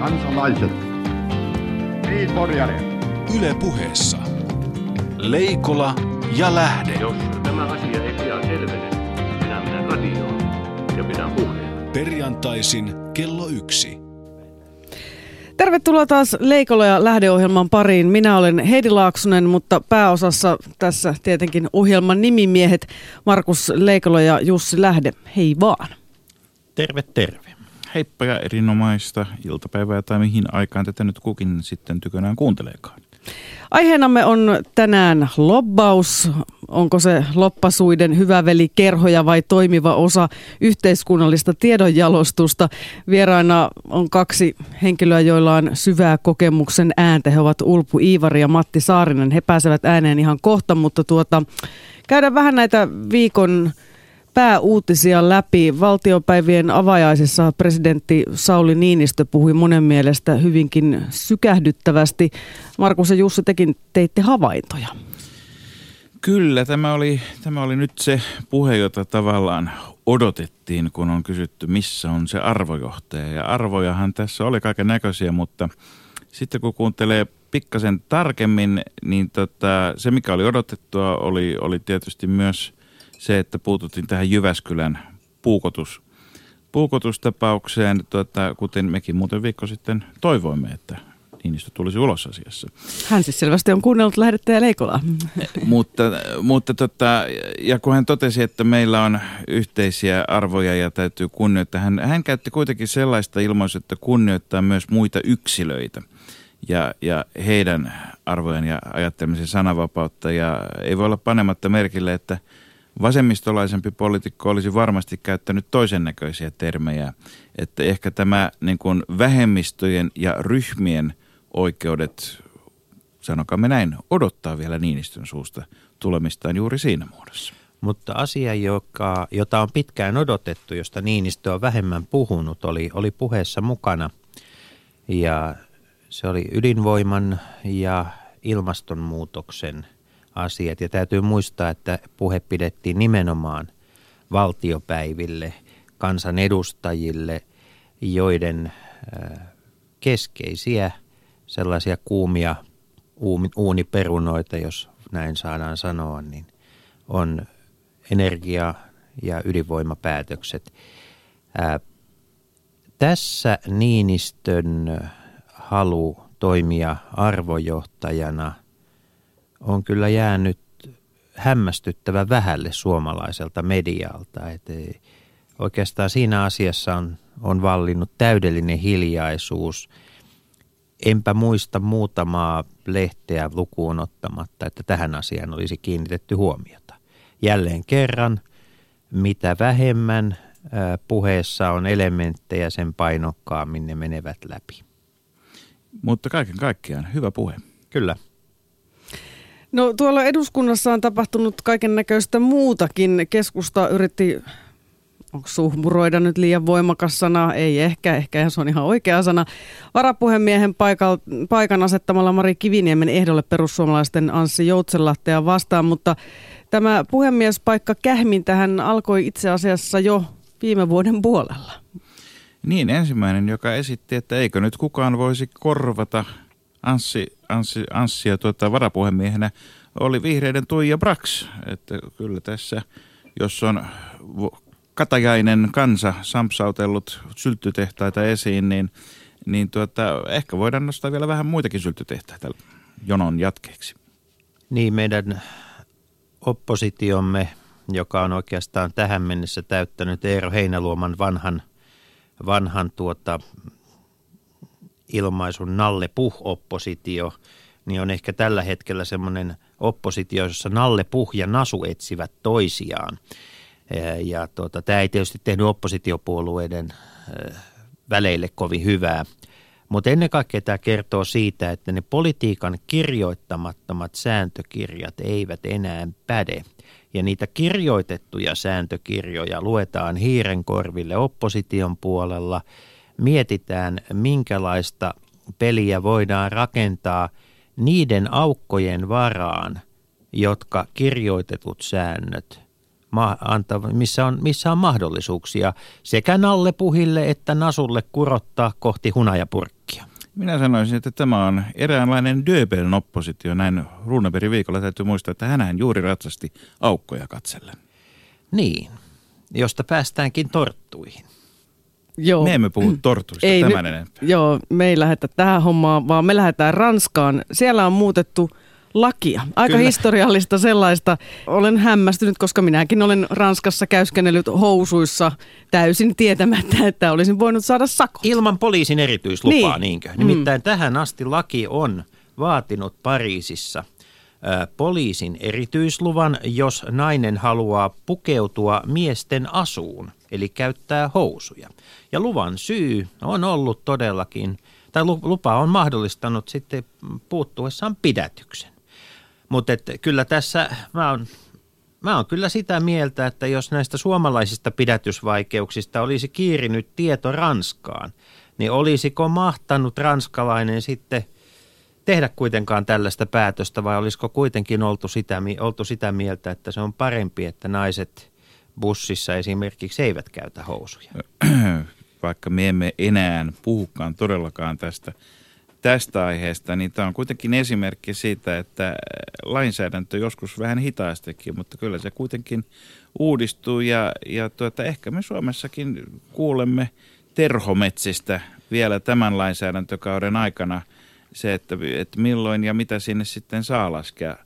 kansalaiset. Niin, Yle puheessa. Leikola ja Lähde. Jos tämä asia ei pian selvene, minä menen radioon ja pidän puheen. Perjantaisin kello yksi. Tervetuloa taas Leikola ja lähdeohjelman pariin. Minä olen Heidi Laaksonen, mutta pääosassa tässä tietenkin ohjelman nimimiehet Markus Leikola ja Jussi Lähde. Hei vaan. Terve, terve. Heippa ja erinomaista iltapäivää tai mihin aikaan tätä nyt kukin sitten tykönään kuunteleekaan. Aiheenamme on tänään lobbaus. Onko se loppasuiden hyvä veli kerhoja vai toimiva osa yhteiskunnallista tiedonjalostusta? Vieraina on kaksi henkilöä, joilla on syvää kokemuksen ääntä. He ovat Ulpu Iivari ja Matti Saarinen. He pääsevät ääneen ihan kohta, mutta tuota, käydään vähän näitä viikon pääuutisia läpi. Valtiopäivien avajaisissa presidentti Sauli Niinistö puhui monen mielestä hyvinkin sykähdyttävästi. Markus ja Jussi, tekin teitte havaintoja. Kyllä, tämä oli, tämä oli nyt se puhe, jota tavallaan odotettiin, kun on kysytty, missä on se arvojohtaja. Ja arvojahan tässä oli kaiken näköisiä, mutta sitten kun kuuntelee pikkasen tarkemmin, niin tota, se mikä oli odotettua oli, oli tietysti myös – se, että puututtiin tähän Jyväskylän puukotus, puukotustapaukseen, tuota, kuten mekin muuten viikko sitten toivoimme, että Niinistö tulisi ulos asiassa. Hän siis selvästi on kuunnellut lähettäjä Leikolaa. mutta, mutta tota, ja kun hän totesi, että meillä on yhteisiä arvoja ja täytyy kunnioittaa, hän, hän käytti kuitenkin sellaista ilmaisua, että kunnioittaa myös muita yksilöitä ja, ja heidän arvojen ja ajattelemisen sananvapautta. Ja ei voi olla panematta merkille, että – vasemmistolaisempi poliitikko olisi varmasti käyttänyt toisen näköisiä termejä, että ehkä tämä niin kuin vähemmistöjen ja ryhmien oikeudet, sanokamme näin, odottaa vielä Niinistön suusta tulemistaan juuri siinä muodossa. Mutta asia, joka, jota on pitkään odotettu, josta Niinistö on vähemmän puhunut, oli, oli puheessa mukana. Ja se oli ydinvoiman ja ilmastonmuutoksen – asiat. Ja täytyy muistaa, että puhe pidettiin nimenomaan valtiopäiville, kansanedustajille, joiden keskeisiä sellaisia kuumia uuniperunoita, jos näin saadaan sanoa, niin on energia- ja ydinvoimapäätökset. Ää, tässä Niinistön halu toimia arvojohtajana – on kyllä jäänyt hämmästyttävä vähälle suomalaiselta medialta. Et oikeastaan siinä asiassa on, on vallinnut täydellinen hiljaisuus. Enpä muista muutamaa lehteä lukuun ottamatta, että tähän asiaan olisi kiinnitetty huomiota. Jälleen kerran, mitä vähemmän puheessa on elementtejä, sen painokkaammin ne menevät läpi. Mutta kaiken kaikkiaan hyvä puhe. Kyllä. No tuolla eduskunnassa on tapahtunut kaiken näköistä muutakin. Keskusta yritti onko suhmuroida nyt liian voimakas sana? Ei ehkä, ehkä se on ihan oikea sana. Varapuhemiehen paikal, paikan asettamalla Mari Kiviniemen ehdolle perussuomalaisten Anssi Joutsenlahtea vastaan, mutta tämä puhemiespaikka kähmintähän alkoi itse asiassa jo viime vuoden puolella. Niin, ensimmäinen, joka esitti, että eikö nyt kukaan voisi korvata Anssi, Anssi, Anssia tuota, varapuhemiehenä oli vihreiden Tuija Brax. Että kyllä tässä, jos on katajainen kansa sampsautellut sylttytehtaita esiin, niin, niin tuota, ehkä voidaan nostaa vielä vähän muitakin sylttytehtaita jonon jatkeeksi. Niin, meidän oppositiomme, joka on oikeastaan tähän mennessä täyttänyt Eero Heinäluoman vanhan, vanhan tuota, ilmaisun Nalle Puh-oppositio, niin on ehkä tällä hetkellä semmoinen oppositio, jossa Nalle Puh ja Nasu etsivät toisiaan. Ja tuota, tämä ei tietysti tehnyt oppositiopuolueiden väleille kovin hyvää. Mutta ennen kaikkea tämä kertoo siitä, että ne politiikan kirjoittamattomat sääntökirjat eivät enää päde. Ja niitä kirjoitettuja sääntökirjoja luetaan hiirenkorville opposition puolella – mietitään, minkälaista peliä voidaan rakentaa niiden aukkojen varaan, jotka kirjoitetut säännöt antavat, missä on, missä on mahdollisuuksia sekä nallepuhille että nasulle kurottaa kohti hunajapurkkia. Minä sanoisin, että tämä on eräänlainen Döbeln oppositio. Näin Runebergin viikolla täytyy muistaa, että hänhän juuri ratsasti aukkoja katsellen. Niin, josta päästäänkin torttuihin. Joo. Me emme puhu tortuista ei tämän nyt, enempää. Joo, me ei lähetä tähän hommaan, vaan me lähdetään Ranskaan. Siellä on muutettu lakia. Aika Kyllä. historiallista sellaista. Olen hämmästynyt, koska minäkin olen Ranskassa käyskennellyt housuissa täysin tietämättä, että olisin voinut saada sakot. Ilman poliisin erityislupaa, Niin. niinkö? Mm. Nimittäin tähän asti laki on vaatinut Pariisissa ö, poliisin erityisluvan, jos nainen haluaa pukeutua miesten asuun, eli käyttää housuja. Ja luvan syy on ollut todellakin, tai lu- lupa on mahdollistanut sitten puuttuessaan pidätyksen. Mutta kyllä tässä mä oon, mä oon kyllä sitä mieltä, että jos näistä suomalaisista pidätysvaikeuksista olisi kiirinyt tieto Ranskaan, niin olisiko mahtanut ranskalainen sitten tehdä kuitenkaan tällaista päätöstä vai olisiko kuitenkin oltu sitä, oltu sitä mieltä, että se on parempi, että naiset bussissa esimerkiksi eivät käytä housuja? Vaikka me emme enää puhukaan todellakaan tästä, tästä aiheesta, niin tämä on kuitenkin esimerkki siitä, että lainsäädäntö joskus vähän hitaastikin, mutta kyllä se kuitenkin uudistuu ja, ja tuota, ehkä me Suomessakin kuulemme terhometsistä vielä tämän lainsäädäntökauden aikana se, että, että milloin ja mitä sinne sitten saa laskea.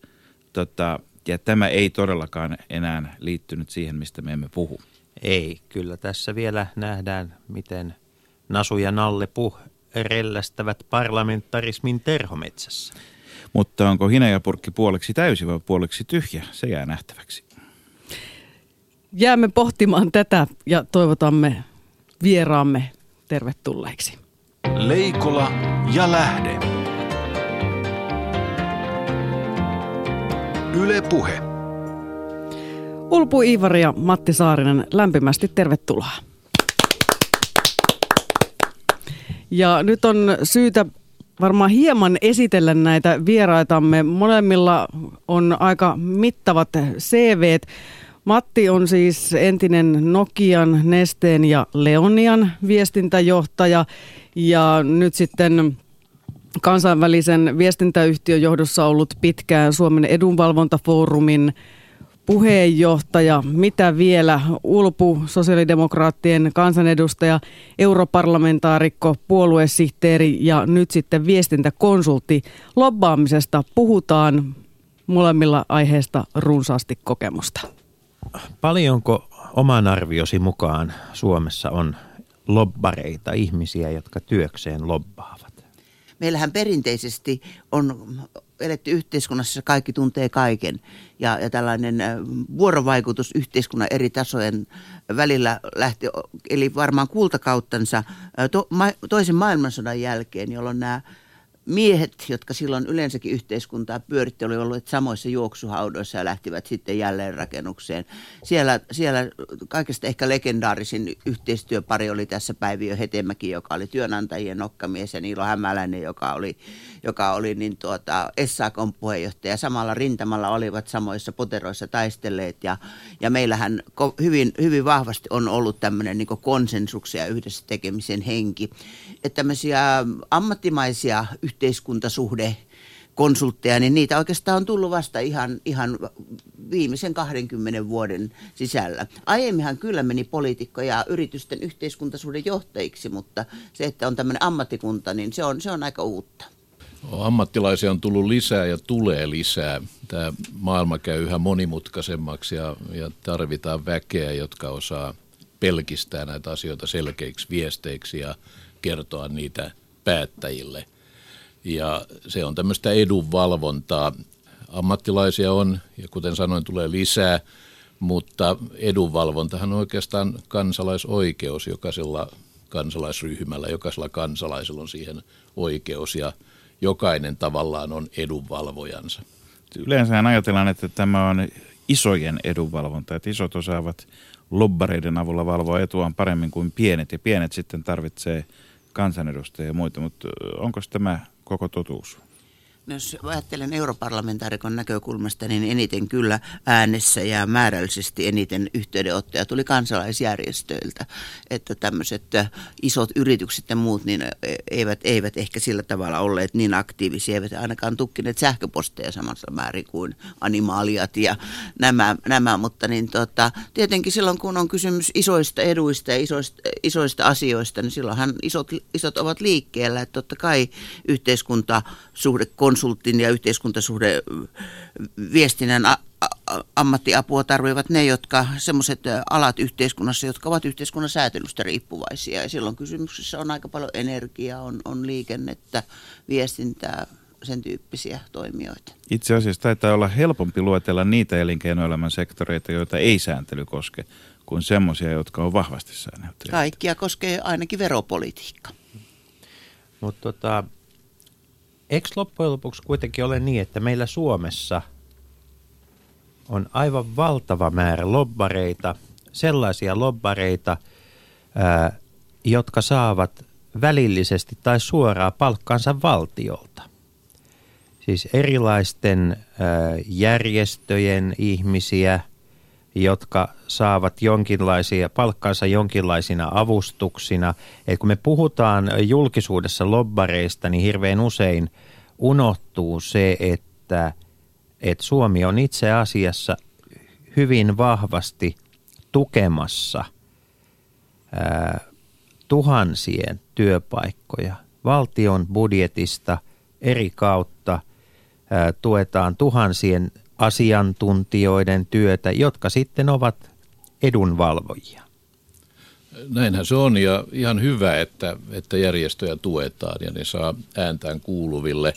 Tota, ja tämä ei todellakaan enää liittynyt siihen, mistä me emme puhu. Ei, kyllä tässä vielä nähdään, miten Nasu ja Nalle Puh rellästävät parlamentarismin terhometsässä. Mutta onko hinajapurkki puoleksi täysi vai puoleksi tyhjä, se jää nähtäväksi. Jäämme pohtimaan tätä ja toivotamme vieraamme tervetulleiksi. Leikola ja lähde. Yle Puhe. Ulpu Iivari ja Matti Saarinen, lämpimästi tervetuloa. Ja nyt on syytä varmaan hieman esitellä näitä vieraitamme. Molemmilla on aika mittavat CVt. Matti on siis entinen Nokian, Nesteen ja Leonian viestintäjohtaja ja nyt sitten kansainvälisen viestintäyhtiön johdossa ollut pitkään Suomen edunvalvontafoorumin puheenjohtaja, mitä vielä, Ulpu, sosiaalidemokraattien kansanedustaja, europarlamentaarikko, puoluesihteeri ja nyt sitten viestintäkonsultti. Lobbaamisesta puhutaan molemmilla aiheesta runsaasti kokemusta. Paljonko oman arviosi mukaan Suomessa on lobbareita, ihmisiä, jotka työkseen lobbaavat? Meillähän perinteisesti on eletty yhteiskunnassa, jossa kaikki tuntee kaiken. Ja, ja tällainen vuorovaikutus yhteiskunnan eri tasojen välillä lähti, eli varmaan kultakauttansa to, ma, toisen maailmansodan jälkeen, jolloin nämä miehet, jotka silloin yleensäkin yhteiskuntaa pyöritti, oli ollut samoissa juoksuhaudoissa ja lähtivät sitten jälleenrakennukseen. Siellä, siellä kaikesta ehkä legendaarisin yhteistyöpari oli tässä Päiviö Hetemäki, joka oli työnantajien nokkamies ja Niilo Hämäläinen, joka oli, joka oli niin tuota, SAKon puheenjohtaja. Samalla rintamalla olivat samoissa poteroissa taistelleet ja, ja meillähän hyvin, hyvin vahvasti on ollut tämmöinen niin konsensuksen ja yhdessä tekemisen henki. Että tämmöisiä ammattimaisia yhteiskuntasuhde konsultteja, niin niitä oikeastaan on tullut vasta ihan, ihan viimeisen 20 vuoden sisällä. Aiemminhan kyllä meni poliitikko ja yritysten yhteiskuntasuhden johtajiksi, mutta se, että on tämmöinen ammattikunta, niin se on, se on aika uutta. Ammattilaisia on tullut lisää ja tulee lisää. Tämä maailma käy yhä monimutkaisemmaksi ja, ja tarvitaan väkeä, jotka osaa pelkistää näitä asioita selkeiksi viesteiksi ja kertoa niitä päättäjille. Ja se on tämmöistä edunvalvontaa. Ammattilaisia on, ja kuten sanoin, tulee lisää, mutta edunvalvontahan on oikeastaan kansalaisoikeus jokaisella kansalaisryhmällä, jokaisella kansalaisella on siihen oikeus ja jokainen tavallaan on edunvalvojansa. Yleensä ajatellaan, että tämä on isojen edunvalvonta, että isot osaavat lobbareiden avulla valvoa etuaan paremmin kuin pienet, ja pienet sitten tarvitsee kansanedustajia ja muita, mutta onko tämä koko totuus? Jos ajattelen europarlamentaarikon näkökulmasta, niin eniten kyllä äänessä ja määrällisesti eniten yhteydenottoja tuli kansalaisjärjestöiltä. Että tämmöiset äh, isot yritykset ja muut niin äh, eivät, eivät ehkä sillä tavalla olleet niin aktiivisia, eivät ainakaan tukkineet sähköposteja samassa määrin kuin animaaliat ja nämä, nämä. mutta niin tota, tietenkin silloin kun on kysymys isoista eduista ja isoista, isoista asioista, niin silloinhan isot, isot ovat liikkeellä. Että totta kai yhteiskuntasuhde konsultin ja yhteiskuntasuhde viestinnän a- a- ammattiapua tarvitsevat ne, jotka semmoiset alat yhteiskunnassa, jotka ovat yhteiskunnan säätelystä riippuvaisia. Ja silloin kysymyksessä on aika paljon energiaa, on, on liikennettä, viestintää, sen tyyppisiä toimijoita. Itse asiassa taitaa olla helpompi luetella niitä elinkeinoelämän sektoreita, joita ei sääntely koske, kuin semmoisia, jotka on vahvasti säänneltyjä. Kaikkia koskee ainakin veropolitiikka. Mutta tota, eikö loppujen lopuksi kuitenkin ole niin, että meillä Suomessa on aivan valtava määrä lobbareita, sellaisia lobbareita, ää, jotka saavat välillisesti tai suoraan palkkansa valtiolta. Siis erilaisten ää, järjestöjen ihmisiä, jotka saavat jonkinlaisia, palkkansa jonkinlaisina avustuksina. Et kun me puhutaan julkisuudessa lobbareista, niin hirveän usein unohtuu se, että, että Suomi on itse asiassa hyvin vahvasti tukemassa ää, tuhansien työpaikkoja. Valtion budjetista eri kautta ää, tuetaan tuhansien asiantuntijoiden työtä, jotka sitten ovat edunvalvojia. Näinhän se on ja ihan hyvä, että, että järjestöjä tuetaan ja ne saa ääntään kuuluville.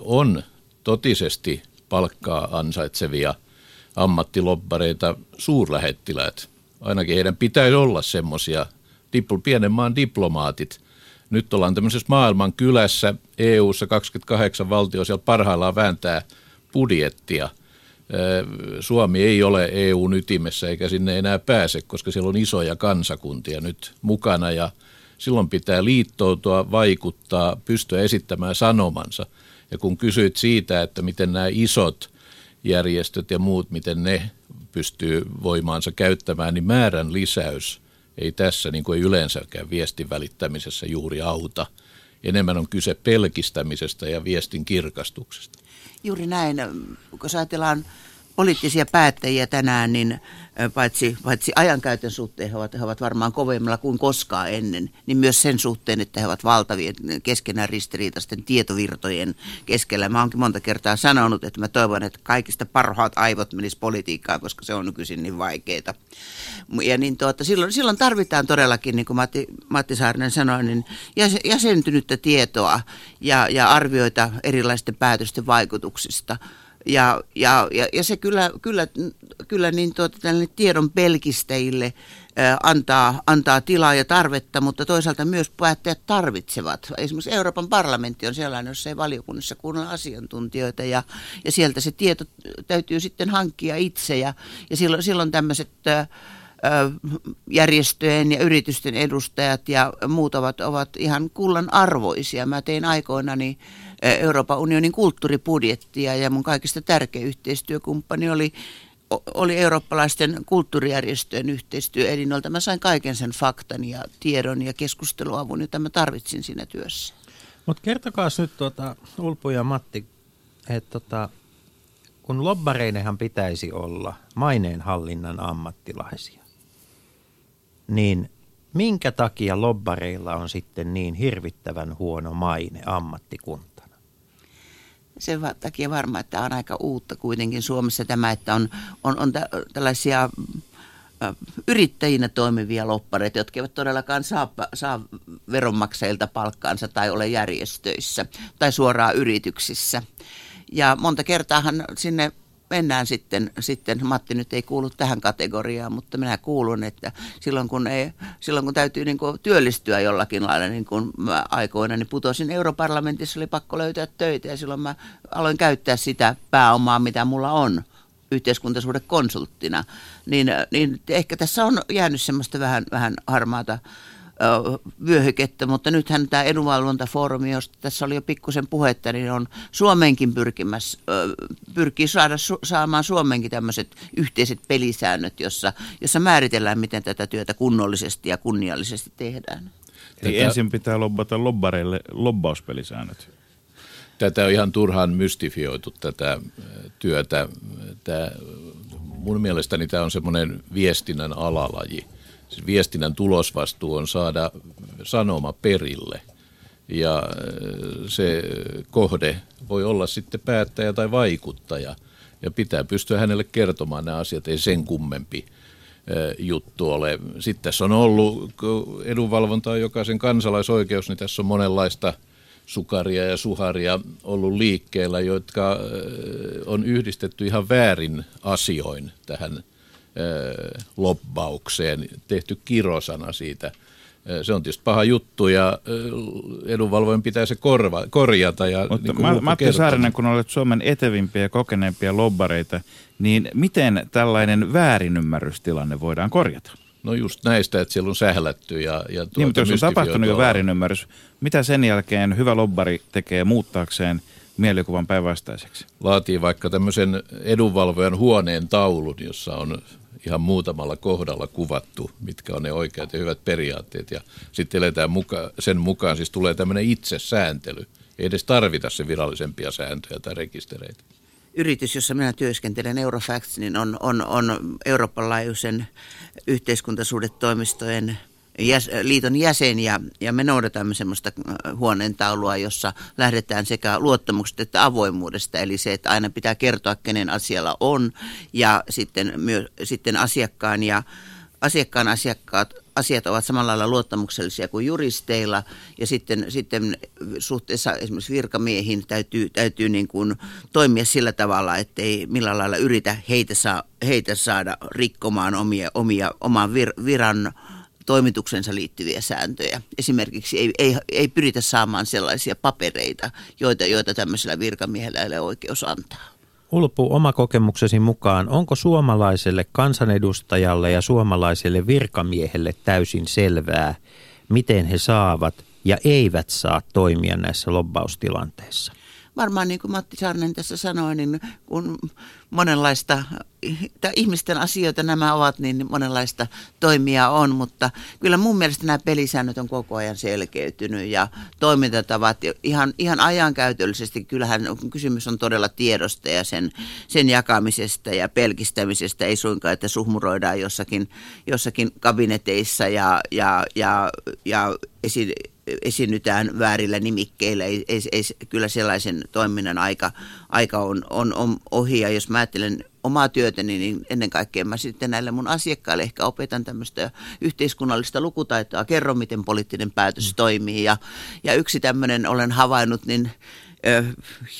On totisesti palkkaa ansaitsevia ammattilobbareita suurlähettiläät. Ainakin heidän pitäisi olla semmoisia pienen maan diplomaatit. Nyt ollaan tämmöisessä maailman kylässä, EU-ssa 28 valtio siellä parhaillaan vääntää budjettia. Suomi ei ole EUn ytimessä eikä sinne enää pääse, koska siellä on isoja kansakuntia nyt mukana ja silloin pitää liittoutua, vaikuttaa, pystyä esittämään sanomansa. Ja kun kysyit siitä, että miten nämä isot järjestöt ja muut, miten ne pystyy voimaansa käyttämään, niin määrän lisäys ei tässä, niin kuin ei yleensäkään viestin välittämisessä juuri auta. Enemmän on kyse pelkistämisestä ja viestin kirkastuksesta. Juuri näin. Kun ajatellaan poliittisia päättäjiä tänään, niin paitsi, paitsi ajankäytön suhteen he ovat, he ovat varmaan kovemmilla kuin koskaan ennen, niin myös sen suhteen, että he ovat valtavien keskenään ristiriitaisten tietovirtojen keskellä. Mä oonkin monta kertaa sanonut, että mä toivon, että kaikista parhaat aivot menis politiikkaan, koska se on nykyisin niin vaikeaa. Ja niin tuota, silloin, silloin tarvitaan todellakin, niin kuin Matti, Matti Saarinen sanoi, niin jäsentynyttä tietoa ja, ja arvioita erilaisten päätösten vaikutuksista – ja, ja, ja, ja se kyllä, kyllä, kyllä niin tuota, tiedon pelkistäjille antaa, antaa tilaa ja tarvetta, mutta toisaalta myös päättäjät tarvitsevat. Esimerkiksi Euroopan parlamentti on sellainen, jossa ei valiokunnassa kuunnella asiantuntijoita ja, ja sieltä se tieto täytyy sitten hankkia itse ja, ja silloin, silloin tämmöiset järjestöjen ja yritysten edustajat ja muut ovat, ovat ihan kullan arvoisia. Mä tein aikoinani niin Euroopan unionin kulttuuribudjettia ja mun kaikista tärkein yhteistyökumppani oli oli eurooppalaisten kulttuurijärjestöjen yhteistyöelinolta. Mä sain kaiken sen faktan ja tiedon ja keskusteluavun, jota mä tarvitsin siinä työssä. Mutta kertokaa nyt tuota, Ulpu ja Matti, että tota, kun lobbareinenhan pitäisi olla maineenhallinnan ammattilaisia, niin minkä takia lobbareilla on sitten niin hirvittävän huono maine ammattikunta? Sen takia varmaan, että on aika uutta kuitenkin Suomessa tämä, että on, on, on tällaisia yrittäjinä toimivia loppareita, jotka eivät todellakaan saa, saa veronmaksajilta palkkaansa tai ole järjestöissä tai suoraan yrityksissä. Ja monta kertaahan sinne mennään sitten, sitten, Matti nyt ei kuulu tähän kategoriaan, mutta minä kuulun, että silloin kun, ei, silloin kun täytyy niin kuin työllistyä jollakin lailla, niin kuin aikoina, niin putosin europarlamentissa, oli pakko löytää töitä. Ja silloin mä aloin käyttää sitä pääomaa, mitä mulla on konsulttina, niin, niin ehkä tässä on jäänyt semmoista vähän, vähän harmaata vyöhykettä, mutta nythän tämä edunvalvontafoorumi, josta tässä oli jo pikkusen puhetta, niin on Suomenkin pyrkimässä, pyrkii saada, saamaan Suomenkin tämmöiset yhteiset pelisäännöt, jossa, jossa määritellään, miten tätä työtä kunnollisesti ja kunniallisesti tehdään. Eli ensin pitää lobbata lobbareille lobbauspelisäännöt. Tätä on ihan turhaan mystifioitu tätä työtä. Tämä, mun mielestäni tämä on semmoinen viestinnän alalaji. Viestinnän tulosvastuu on saada sanoma perille. Ja se kohde voi olla sitten päättäjä tai vaikuttaja. Ja pitää pystyä hänelle kertomaan nämä asiat, ei sen kummempi juttu ole. Sitten tässä on ollut, edunvalvonta on jokaisen kansalaisoikeus, niin tässä on monenlaista sukaria ja suharia ollut liikkeellä, jotka on yhdistetty ihan väärin asioin tähän lobbaukseen, tehty kirosana siitä. Se on tietysti paha juttu ja edunvalvojen pitää se korva, korjata. Ja Mutta niin Matti Saarinen, kun olet Suomen etevimpiä ja kokeneempia lobbareita, niin miten tällainen väärinymmärrystilanne voidaan korjata? No just näistä, että siellä on sählätty ja, ja tuota niin, mutta jos on tapahtunut jo väärinymmärrys, mitä sen jälkeen hyvä lobbari tekee muuttaakseen mielikuvan päinvastaiseksi? Laatii vaikka tämmöisen edunvalvojan huoneen taulun, jossa on ihan muutamalla kohdalla kuvattu, mitkä on ne oikeat ja hyvät periaatteet. Ja sitten eletään muka, sen mukaan, siis tulee tämmöinen itsesääntely. Ei edes tarvita se virallisempia sääntöjä tai rekistereitä yritys, jossa minä työskentelen, Eurofacts, niin on, on, on Euroopan laajuisen yhteiskuntasuhdetoimistojen liiton jäsen ja, ja me noudatamme semmoista äh, huoneentaulua, jossa lähdetään sekä luottamuksesta että avoimuudesta, eli se, että aina pitää kertoa, kenen asialla on ja sitten, myö, sitten asiakkaan ja asiakkaan asiakkaat, asiat ovat samalla lailla luottamuksellisia kuin juristeilla. Ja sitten, sitten suhteessa esimerkiksi virkamiehiin täytyy, täytyy niin kuin toimia sillä tavalla, että ei millään lailla yritä heitä, saa, heitä saada rikkomaan omia, omia, oman vir, viran toimituksensa liittyviä sääntöjä. Esimerkiksi ei, ei, ei pyritä saamaan sellaisia papereita, joita, joita tämmöisellä virkamiehellä ei ole oikeus antaa. Ulpu, oma kokemuksesi mukaan, onko suomalaiselle kansanedustajalle ja suomalaiselle virkamiehelle täysin selvää, miten he saavat ja eivät saa toimia näissä lobbaustilanteissa? Varmaan niin kuin Matti Saarinen tässä sanoi, niin kun monenlaista, ihmisten asioita nämä ovat, niin monenlaista toimia on, mutta kyllä mun mielestä nämä pelisäännöt on koko ajan selkeytynyt ja toimintatavat. Ihan, ihan ajankäytöllisesti, kyllähän kysymys on todella tiedosta ja sen, sen jakamisesta ja pelkistämisestä, ei suinkaan, että suhmuroidaan jossakin, jossakin kabineteissa ja, ja, ja, ja esi, esiinnytään väärillä nimikkeillä. Ei, ei, ei, kyllä sellaisen toiminnan aika, aika on, on, on ohi. Ja jos mä ajattelen omaa työtäni, niin ennen kaikkea mä sitten näille mun asiakkaille ehkä opetan tämmöistä yhteiskunnallista lukutaitoa, kerron miten poliittinen päätös mm. toimii. Ja, ja yksi tämmöinen olen havainnut, niin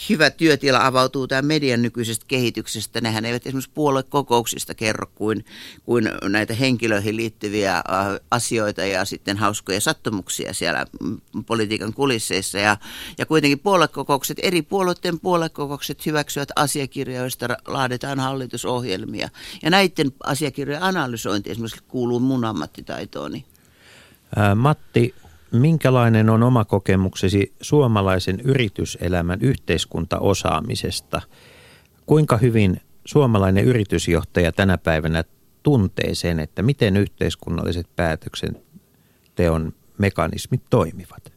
hyvä työtila avautuu tämän median nykyisestä kehityksestä. Nehän eivät esimerkiksi puoluekokouksista kerro kuin, kuin näitä henkilöihin liittyviä asioita ja sitten hauskoja sattumuksia siellä mm, politiikan kulisseissa. Ja, ja kuitenkin puoluekokoukset, eri puolueiden puoluekokoukset hyväksyvät asiakirjoja, joista laaditaan hallitusohjelmia. Ja näiden asiakirjojen analysointi esimerkiksi kuuluu mun ammattitaitooni. Matti, Minkälainen on oma kokemuksesi suomalaisen yrityselämän yhteiskuntaosaamisesta? Kuinka hyvin suomalainen yritysjohtaja tänä päivänä tuntee sen, että miten yhteiskunnalliset päätöksenteon mekanismit toimivat?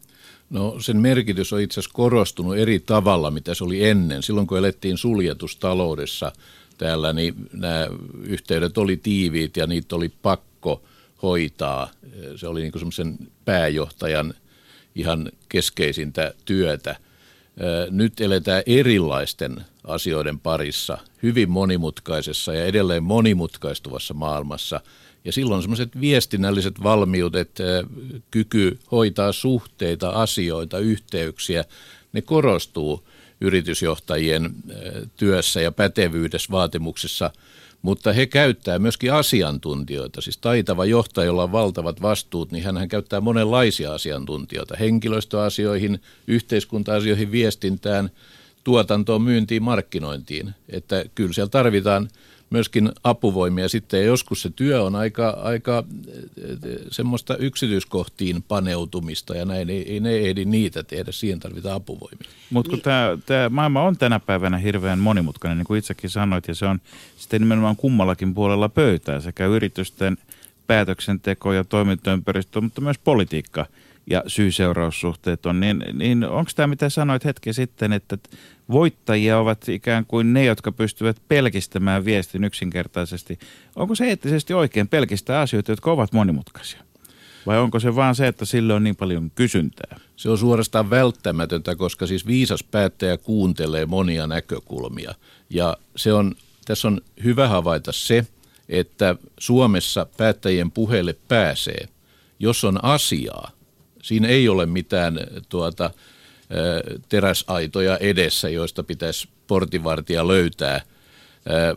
No sen merkitys on itse asiassa korostunut eri tavalla, mitä se oli ennen. Silloin kun elettiin suljetustaloudessa täällä, niin nämä yhteydet oli tiiviit ja niitä oli pakko hoitaa. Se oli niin semmoisen pääjohtajan ihan keskeisintä työtä. Nyt eletään erilaisten asioiden parissa, hyvin monimutkaisessa ja edelleen monimutkaistuvassa maailmassa. Ja silloin semmoiset viestinnälliset valmiudet, kyky hoitaa suhteita, asioita, yhteyksiä, ne korostuu yritysjohtajien työssä ja pätevyydessä vaatimuksissa – mutta he käyttää myöskin asiantuntijoita. Siis taitava johtaja, jolla on valtavat vastuut, niin hän käyttää monenlaisia asiantuntijoita henkilöstöasioihin, yhteiskunta-asioihin, viestintään, tuotantoon, myyntiin, markkinointiin. Että kyllä siellä tarvitaan myöskin apuvoimia sitten. Ja joskus se työ on aika, aika semmoista yksityiskohtiin paneutumista ja näin ei, ei ne ehdi niitä tehdä, siihen tarvitaan apuvoimia. Mutta kun niin. tämä, maailma on tänä päivänä hirveän monimutkainen, niin kuin itsekin sanoit, ja se on sitten nimenomaan kummallakin puolella pöytää, sekä yritysten päätöksenteko ja toimintaympäristö, mutta myös politiikka ja syy-seuraussuhteet on, niin, niin onko tämä mitä sanoit hetki sitten, että voittajia ovat ikään kuin ne, jotka pystyvät pelkistämään viestin yksinkertaisesti. Onko se eettisesti oikein pelkistää asioita, jotka ovat monimutkaisia? Vai onko se vaan se, että sille on niin paljon kysyntää? Se on suorastaan välttämätöntä, koska siis viisas päättäjä kuuntelee monia näkökulmia. Ja se on, tässä on hyvä havaita se, että Suomessa päättäjien puheelle pääsee, jos on asiaa. Siinä ei ole mitään tuota, teräsaitoja edessä, joista pitäisi portivartija löytää,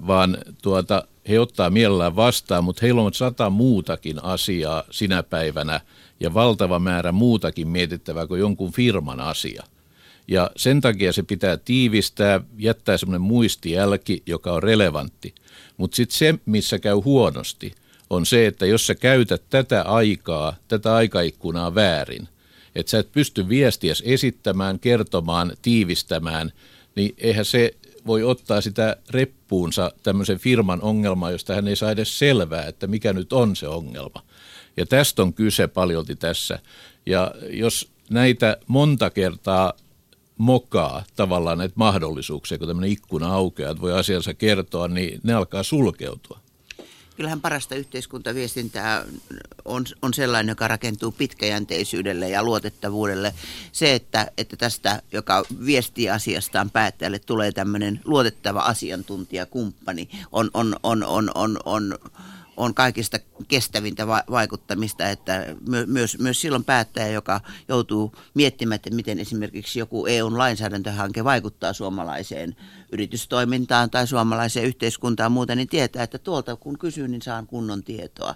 vaan tuota, he ottaa mielellään vastaan, mutta heillä on sata muutakin asiaa sinä päivänä ja valtava määrä muutakin mietittävää kuin jonkun firman asia. Ja sen takia se pitää tiivistää, jättää semmoinen muistijälki, joka on relevantti. Mutta sitten se, missä käy huonosti, on se, että jos sä käytät tätä aikaa, tätä aikaikkunaa väärin, että sä et pysty viestiä esittämään, kertomaan, tiivistämään, niin eihän se voi ottaa sitä reppuunsa tämmöisen firman ongelmaa, josta hän ei saa edes selvää, että mikä nyt on se ongelma. Ja tästä on kyse paljolti tässä. Ja jos näitä monta kertaa mokaa tavallaan näitä mahdollisuuksia, kun tämmöinen ikkuna aukeaa, että voi asiansa kertoa, niin ne alkaa sulkeutua kyllähän parasta yhteiskuntaviestintää on, on sellainen, joka rakentuu pitkäjänteisyydelle ja luotettavuudelle. Se, että, että tästä, joka viestii asiastaan päättäjälle, tulee tämmöinen luotettava asiantuntijakumppani, on, on, on, on, on, on, on on kaikista kestävintä va- vaikuttamista, että my- myös, myös silloin päättäjä, joka joutuu miettimään, että miten esimerkiksi joku EUn lainsäädäntöhanke vaikuttaa suomalaiseen yritystoimintaan tai suomalaiseen yhteiskuntaan muuten, niin tietää, että tuolta kun kysyy, niin saan kunnon tietoa.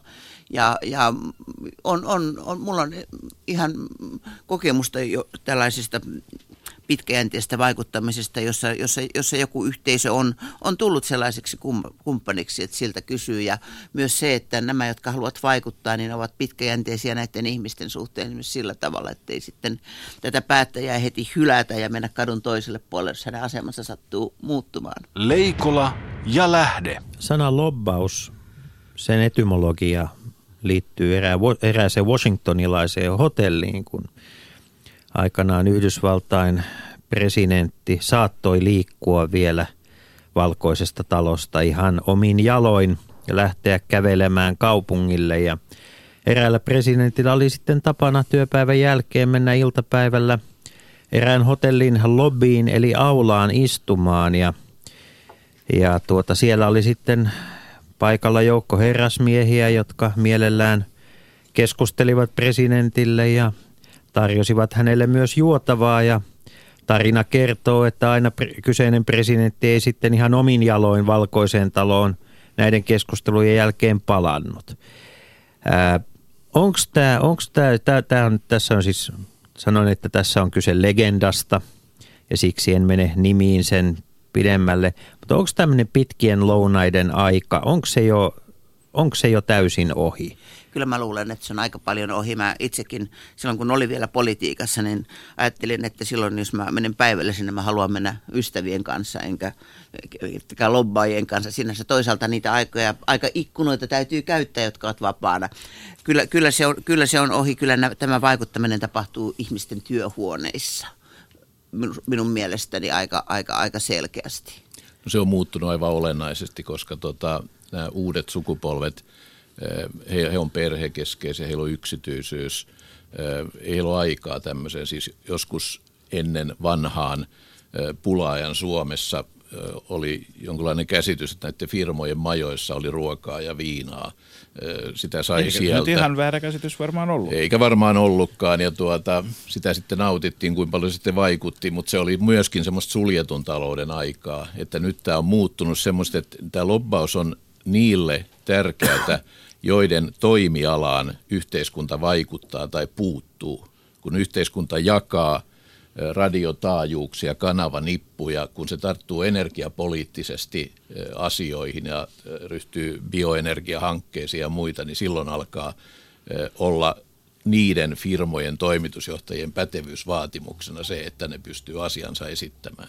Ja, ja on, on, on, mulla on ihan kokemusta jo tällaisista pitkäjänteisestä vaikuttamisesta, jossa, jossa, jossa joku yhteisö on, on tullut sellaiseksi kumppaniksi, että siltä kysyy. Ja myös se, että nämä, jotka haluavat vaikuttaa, niin ovat pitkäjänteisiä näiden ihmisten suhteen myös sillä tavalla, että ei sitten tätä päättäjää heti hylätä ja mennä kadun toiselle puolelle, jos hänen asemansa sattuu muuttumaan. Leikola ja lähde. Sana lobbaus, sen etymologia liittyy erää, erääseen washingtonilaiseen hotelliin, kun – aikanaan Yhdysvaltain presidentti saattoi liikkua vielä valkoisesta talosta ihan omin jaloin ja lähteä kävelemään kaupungille. Ja eräällä presidentillä oli sitten tapana työpäivän jälkeen mennä iltapäivällä erään hotellin lobbyin eli aulaan istumaan. Ja, ja tuota, siellä oli sitten paikalla joukko herrasmiehiä, jotka mielellään keskustelivat presidentille ja tarjosivat hänelle myös juotavaa ja tarina kertoo, että aina kyseinen presidentti ei sitten ihan omin jaloin valkoiseen taloon näiden keskustelujen jälkeen palannut. Onko tämä, onko tämä, tämä on, tässä on siis, sanoin, että tässä on kyse legendasta ja siksi en mene nimiin sen pidemmälle, mutta onko tämmöinen pitkien lounaiden aika, onko se jo, onko se jo täysin ohi? kyllä mä luulen, että se on aika paljon ohi. Mä itsekin silloin, kun oli vielä politiikassa, niin ajattelin, että silloin, jos mä menen päivälle sinne, mä haluan mennä ystävien kanssa, enkä, enkä lobbaajien kanssa. Sinänsä toisaalta niitä aikoja, aika ikkunoita täytyy käyttää, jotka ovat vapaana. Kyllä, kyllä, se, on, kyllä se on ohi. Kyllä tämä vaikuttaminen tapahtuu ihmisten työhuoneissa minun mielestäni aika, aika, aika selkeästi. No se on muuttunut aivan olennaisesti, koska tota, nämä uudet sukupolvet – he, he on perhekeskeisiä, heillä on yksityisyys, ei heillä ole aikaa tämmöiseen. Siis joskus ennen vanhaan pulaajan Suomessa oli jonkinlainen käsitys, että näiden firmojen majoissa oli ruokaa ja viinaa. Sitä sai Eikä sieltä. Nyt ihan väärä käsitys varmaan ollut. Eikä varmaan ollutkaan ja tuota, sitä sitten nautittiin, kuinka paljon sitten vaikutti, mutta se oli myöskin semmoista suljetun talouden aikaa. Että nyt tämä on muuttunut semmoista, että tämä lobbaus on niille tärkeää, joiden toimialaan yhteiskunta vaikuttaa tai puuttuu. Kun yhteiskunta jakaa radiotaajuuksia, kanavanippuja, kun se tarttuu energiapoliittisesti asioihin ja ryhtyy bioenergiahankkeisiin ja muita, niin silloin alkaa olla niiden firmojen toimitusjohtajien pätevyysvaatimuksena se, että ne pystyy asiansa esittämään.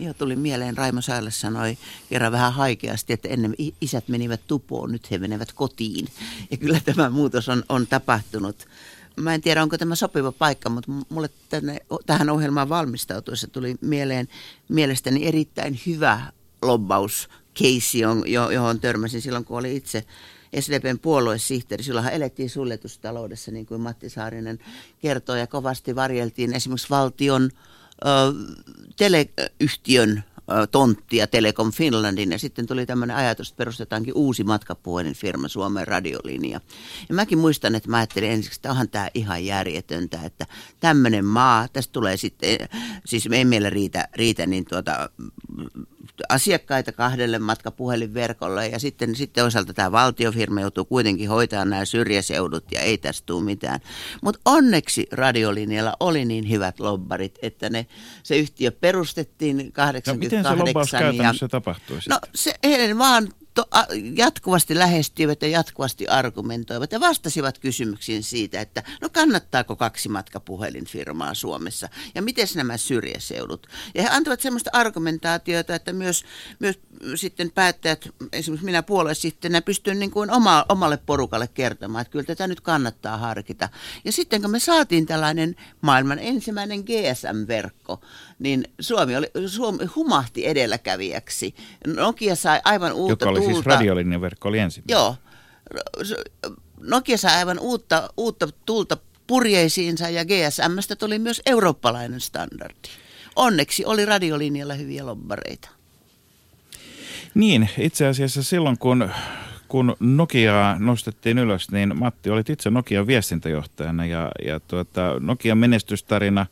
Joo, tuli mieleen, Raimo Säälle sanoi kerran vähän haikeasti, että ennen isät menivät tupoon, nyt he menevät kotiin. Ja kyllä tämä muutos on, on tapahtunut. Mä en tiedä, onko tämä sopiva paikka, mutta mulle tänne, tähän ohjelmaan valmistautuessa tuli mieleen mielestäni erittäin hyvä lobbaus johon törmäsin silloin, kun oli itse SDPn puoluesihteeri. Silloinhan elettiin suljetustaloudessa, niin kuin Matti Saarinen kertoi, ja kovasti varjeltiin esimerkiksi valtion teleyhtiön tonttia Telekom Finlandin ja sitten tuli tämmöinen ajatus, että perustetaankin uusi matkapuhelin firma Suomen radiolinja. Ja mäkin muistan, että mä ajattelin ensiksi, että onhan tämä ihan järjetöntä, että tämmöinen maa, tästä tulee sitten, siis me ei meillä riitä, riitä niin tuota, asiakkaita kahdelle matkapuhelinverkolle ja sitten, sitten osalta tämä valtiofirma joutuu kuitenkin hoitamaan nämä syrjäseudut ja ei tästä tule mitään. Mutta onneksi radiolinjalla oli niin hyvät lobbarit, että ne, se yhtiö perustettiin 88. Miten se lobbaus käytännössä ja, tapahtui sitten? No se he vaan to, a, jatkuvasti lähestyivät ja jatkuvasti argumentoivat ja vastasivat kysymyksiin siitä, että no kannattaako kaksi matkapuhelinfirmaa Suomessa ja miten nämä syrjäseudut. Ja he antavat sellaista argumentaatiota, että myös, myös sitten päättäjät, esimerkiksi minä puoluesihteerinä, pystyn niin kuin oma, omalle porukalle kertomaan, että kyllä tätä nyt kannattaa harkita. Ja sitten kun me saatiin tällainen maailman ensimmäinen GSM-verkko, niin Suomi, oli, Suomi humahti edelläkävijäksi. Nokia sai aivan uutta Joka oli siis tuulta. siis radiolinjan verkko oli ensimmäinen. Joo. Nokia sai aivan uutta, uutta tuulta purjeisiinsa ja GSMstä tuli myös eurooppalainen standardi. Onneksi oli radiolinjalla hyviä lobbareita. Niin, itse asiassa silloin kun, kun Nokiaa nostettiin ylös, niin Matti oli itse Nokian viestintäjohtajana ja, ja tuota, Nokian menestystarina,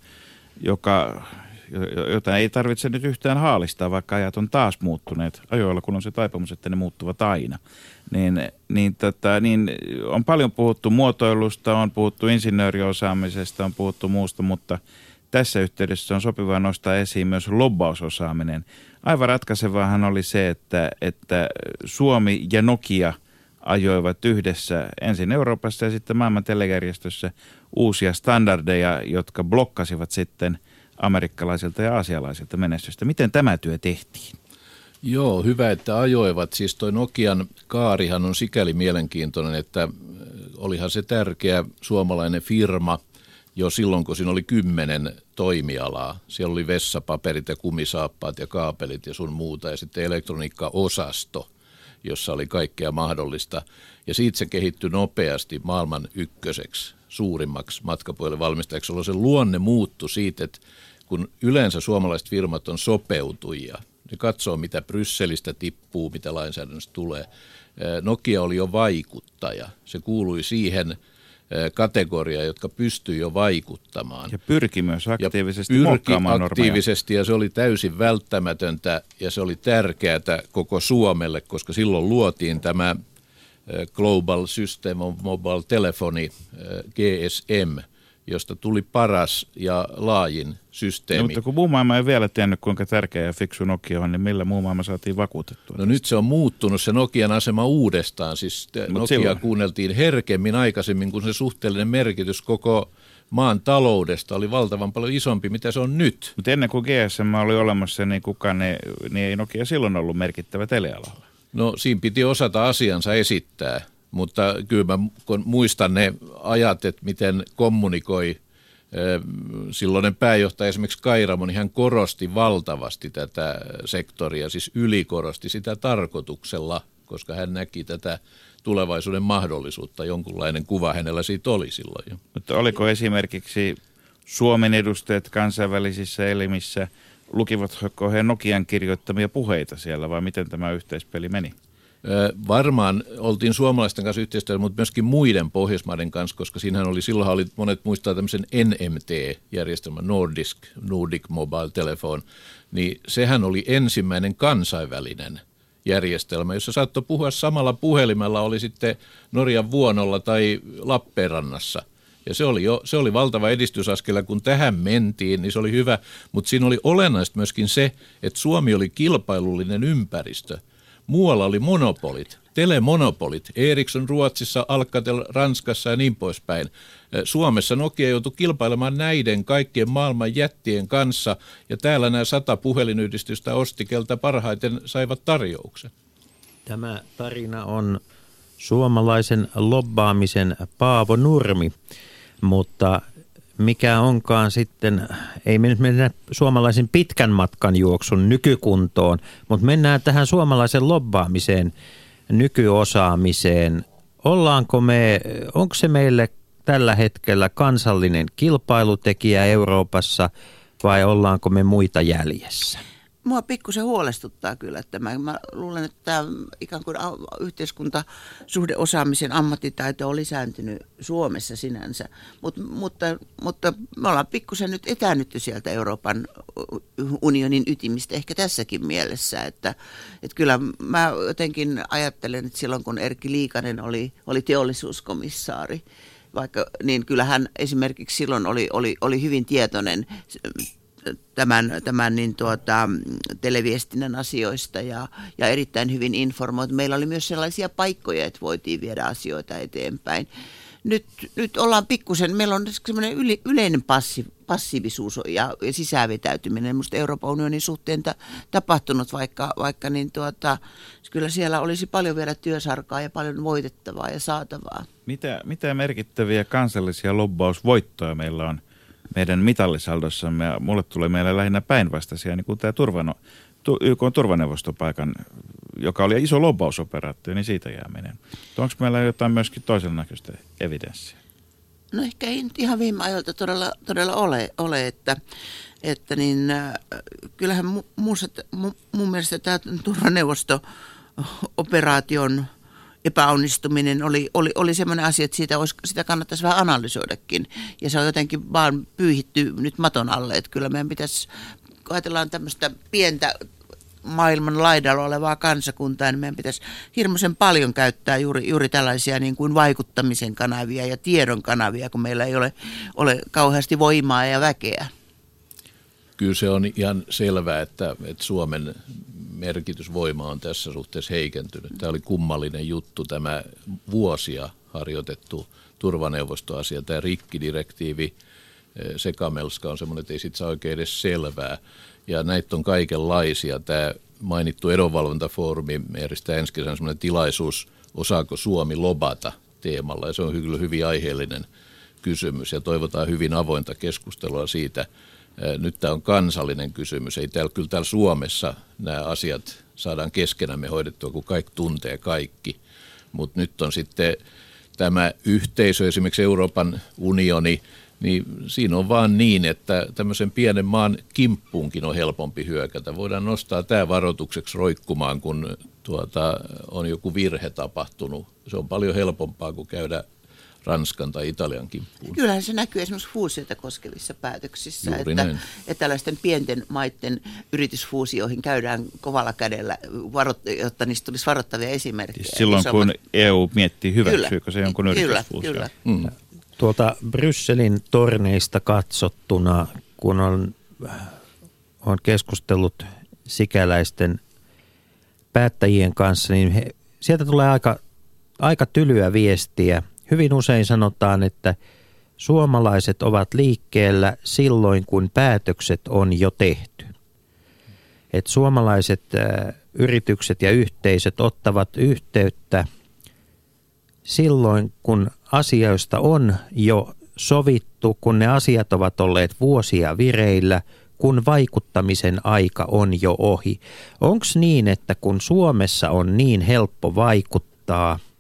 joka, jota ei tarvitse nyt yhtään haalistaa, vaikka ajat on taas muuttuneet ajoilla, kun on se taipumus, että ne muuttuvat aina. Niin, niin, tota, niin on paljon puhuttu muotoilusta, on puhuttu insinööriosaamisesta, on puhuttu muusta, mutta tässä yhteydessä on sopivaa nostaa esiin myös lobbausosaaminen. Aivan ratkaisevahan oli se, että, että Suomi ja Nokia ajoivat yhdessä ensin Euroopassa ja sitten maailman telejärjestössä uusia standardeja, jotka blokkasivat sitten amerikkalaisilta ja aasialaisilta menestystä. Miten tämä työ tehtiin? Joo, hyvä, että ajoivat. Siis toi Nokian kaarihan on sikäli mielenkiintoinen, että olihan se tärkeä suomalainen firma – jo silloin, kun siinä oli kymmenen toimialaa. Siellä oli vessapaperit ja kumisaappaat ja kaapelit ja sun muuta ja sitten elektroniikkaosasto, jossa oli kaikkea mahdollista. Ja siitä se kehittyi nopeasti maailman ykköseksi, suurimmaksi valmistajaksi, jolloin se luonne muuttui siitä, että kun yleensä suomalaiset firmat on sopeutujia, ne katsoo mitä Brysselistä tippuu, mitä lainsäädännöstä tulee. Nokia oli jo vaikuttaja. Se kuului siihen – kategoria, jotka pystyy jo vaikuttamaan. Ja pyrki myös aktiivisesti ja pyrki aktiivisesti ja se oli täysin välttämätöntä ja se oli tärkeää koko Suomelle, koska silloin luotiin tämä Global System of Mobile Telephony, GSM, josta tuli paras ja laajin systeemi. No, mutta kun muu maailma ei vielä tiennyt, kuinka tärkeä ja fiksu Nokia on, niin millä muu maailma saatiin vakuutettua? No nyt se on muuttunut se Nokian asema uudestaan. Siis Mut Nokia silloin. kuunneltiin herkemmin aikaisemmin, kun se suhteellinen merkitys koko maan taloudesta oli valtavan paljon isompi, mitä se on nyt. Mutta ennen kuin GSM oli olemassa, niin kukaan ne, niin ei Nokia silloin ollut merkittävä telealalla. No siinä piti osata asiansa esittää, mutta kyllä mä muistan ne ajat, että miten kommunikoi – silloinen pääjohtaja esimerkiksi Kairamo, niin hän korosti valtavasti tätä sektoria, siis ylikorosti sitä tarkoituksella, koska hän näki tätä tulevaisuuden mahdollisuutta. Jonkunlainen kuva hänellä siitä oli silloin jo. Mutta oliko esimerkiksi Suomen edustajat kansainvälisissä elimissä, lukivatko he Nokian kirjoittamia puheita siellä vai miten tämä yhteispeli meni? Varmaan oltiin suomalaisten kanssa yhteistyössä, mutta myöskin muiden Pohjoismaiden kanssa, koska siinähän oli, silloin oli, monet muistaa tämmöisen NMT-järjestelmän, Nordisk, Nordic Mobile Telephone, niin sehän oli ensimmäinen kansainvälinen järjestelmä, jossa saattoi puhua samalla puhelimella, oli sitten Norjan vuonolla tai Lappeenrannassa. Ja se oli, jo, se oli valtava edistysaskel, kun tähän mentiin, niin se oli hyvä. Mutta siinä oli olennaista myöskin se, että Suomi oli kilpailullinen ympäristö. Muualla oli monopolit, telemonopolit. Ericsson Ruotsissa, Alcatel Ranskassa ja niin poispäin. Suomessa Nokia joutui kilpailemaan näiden kaikkien maailman jättien kanssa, ja täällä nämä sata puhelinyhdistystä osti, keltä parhaiten saivat tarjouksen. Tämä tarina on suomalaisen lobbaamisen Paavo Nurmi, mutta mikä onkaan sitten, ei me nyt mennä suomalaisen pitkän matkan juoksun nykykuntoon, mutta mennään tähän suomalaisen lobbaamiseen, nykyosaamiseen. Ollaanko me, onko se meille tällä hetkellä kansallinen kilpailutekijä Euroopassa vai ollaanko me muita jäljessä? Mua pikkusen huolestuttaa kyllä että Mä, mä luulen, että tämä ikään kuin yhteiskuntasuhdeosaamisen ammattitaito on lisääntynyt Suomessa sinänsä. Mut, mutta, mutta me ollaan pikkusen nyt etänytty sieltä Euroopan unionin ytimistä ehkä tässäkin mielessä. Että, että kyllä mä jotenkin ajattelen, että silloin kun Erkki Liikanen oli, oli teollisuuskomissaari, vaikka, niin kyllähän esimerkiksi silloin oli, oli, oli hyvin tietoinen tämän, tämän niin tuota, televiestinnän asioista ja, ja erittäin hyvin informoitu. Meillä oli myös sellaisia paikkoja, että voitiin viedä asioita eteenpäin. Nyt, nyt ollaan pikkusen, meillä on semmoinen yle, yleinen passi, passiivisuus ja, ja sisäänvetäytyminen minusta Euroopan unionin suhteen ta, tapahtunut, vaikka, vaikka niin tuota, kyllä siellä olisi paljon vielä työsarkaa ja paljon voitettavaa ja saatavaa. Mitä, mitä merkittäviä kansallisia lobbausvoittoja meillä on – meidän mitallisaldossamme. Ja mulle tulee meille lähinnä päinvastaisia, niin kuin tämä turvano, tu, YK on turvaneuvostopaikan, joka oli iso lobbausoperaatio, niin siitä jääminen. Onko meillä jotain myöskin toisen näköistä evidenssiä? No ehkä ei nyt ihan viime ajoilta todella, todella ole, ole että, että niin, äh, kyllähän mu, mu, mun mielestä tämä turvaneuvosto-operaation – epäonnistuminen oli, oli, oli sellainen asia, että siitä olisi, sitä kannattaisi vähän analysoidakin. Ja se on jotenkin vaan pyyhitty nyt maton alle, että kyllä meidän pitäisi, kun ajatellaan tämmöistä pientä maailman laidalla olevaa kansakuntaa, niin meidän pitäisi hirmuisen paljon käyttää juuri, juuri tällaisia niin kuin vaikuttamisen kanavia ja tiedon kanavia, kun meillä ei ole, ole kauheasti voimaa ja väkeä. Kyllä se on ihan selvää, että, että Suomen merkitysvoima on tässä suhteessa heikentynyt. Tämä oli kummallinen juttu, tämä vuosia harjoitettu turvaneuvostoasia, tämä rikkidirektiivi, eh, sekamelska on semmoinen, että ei siitä saa oikein edes selvää. Ja näitä on kaikenlaisia. Tämä mainittu edonvalvontafoorumi järjestää ensi kesänä semmoinen tilaisuus, osaako Suomi lobata teemalla, ja se on kyllä hyvin aiheellinen kysymys, ja toivotaan hyvin avointa keskustelua siitä – nyt tämä on kansallinen kysymys. Ei täällä, kyllä täällä Suomessa nämä asiat saadaan keskenämme hoidettua, kun kaikki tuntee kaikki. Mutta nyt on sitten tämä yhteisö, esimerkiksi Euroopan unioni, niin siinä on vaan niin, että tämmöisen pienen maan kimppuunkin on helpompi hyökätä. Voidaan nostaa tämä varoitukseksi roikkumaan, kun tuota, on joku virhe tapahtunut. Se on paljon helpompaa kuin käydä Ranskan tai Italian kimppuun. Kyllähän se näkyy esimerkiksi fuusioita koskevissa päätöksissä, Juuri että, että tällaisten pienten maiden yritysfuusioihin käydään kovalla kädellä, varot, jotta niistä tulisi varoittavia esimerkkejä. Siis silloin kun. EU miettii, hyväksyykö se jonkun yritysfuusio. Kyllä, kyllä. Mm. Tuolta Brysselin torneista katsottuna, kun on, on keskustellut sikäläisten päättäjien kanssa, niin he, sieltä tulee aika, aika tylyä viestiä – Hyvin usein sanotaan, että suomalaiset ovat liikkeellä silloin, kun päätökset on jo tehty. Et suomalaiset yritykset ja yhteisöt ottavat yhteyttä silloin, kun asioista on jo sovittu, kun ne asiat ovat olleet vuosia vireillä, kun vaikuttamisen aika on jo ohi. Onko niin, että kun Suomessa on niin helppo vaikuttaa –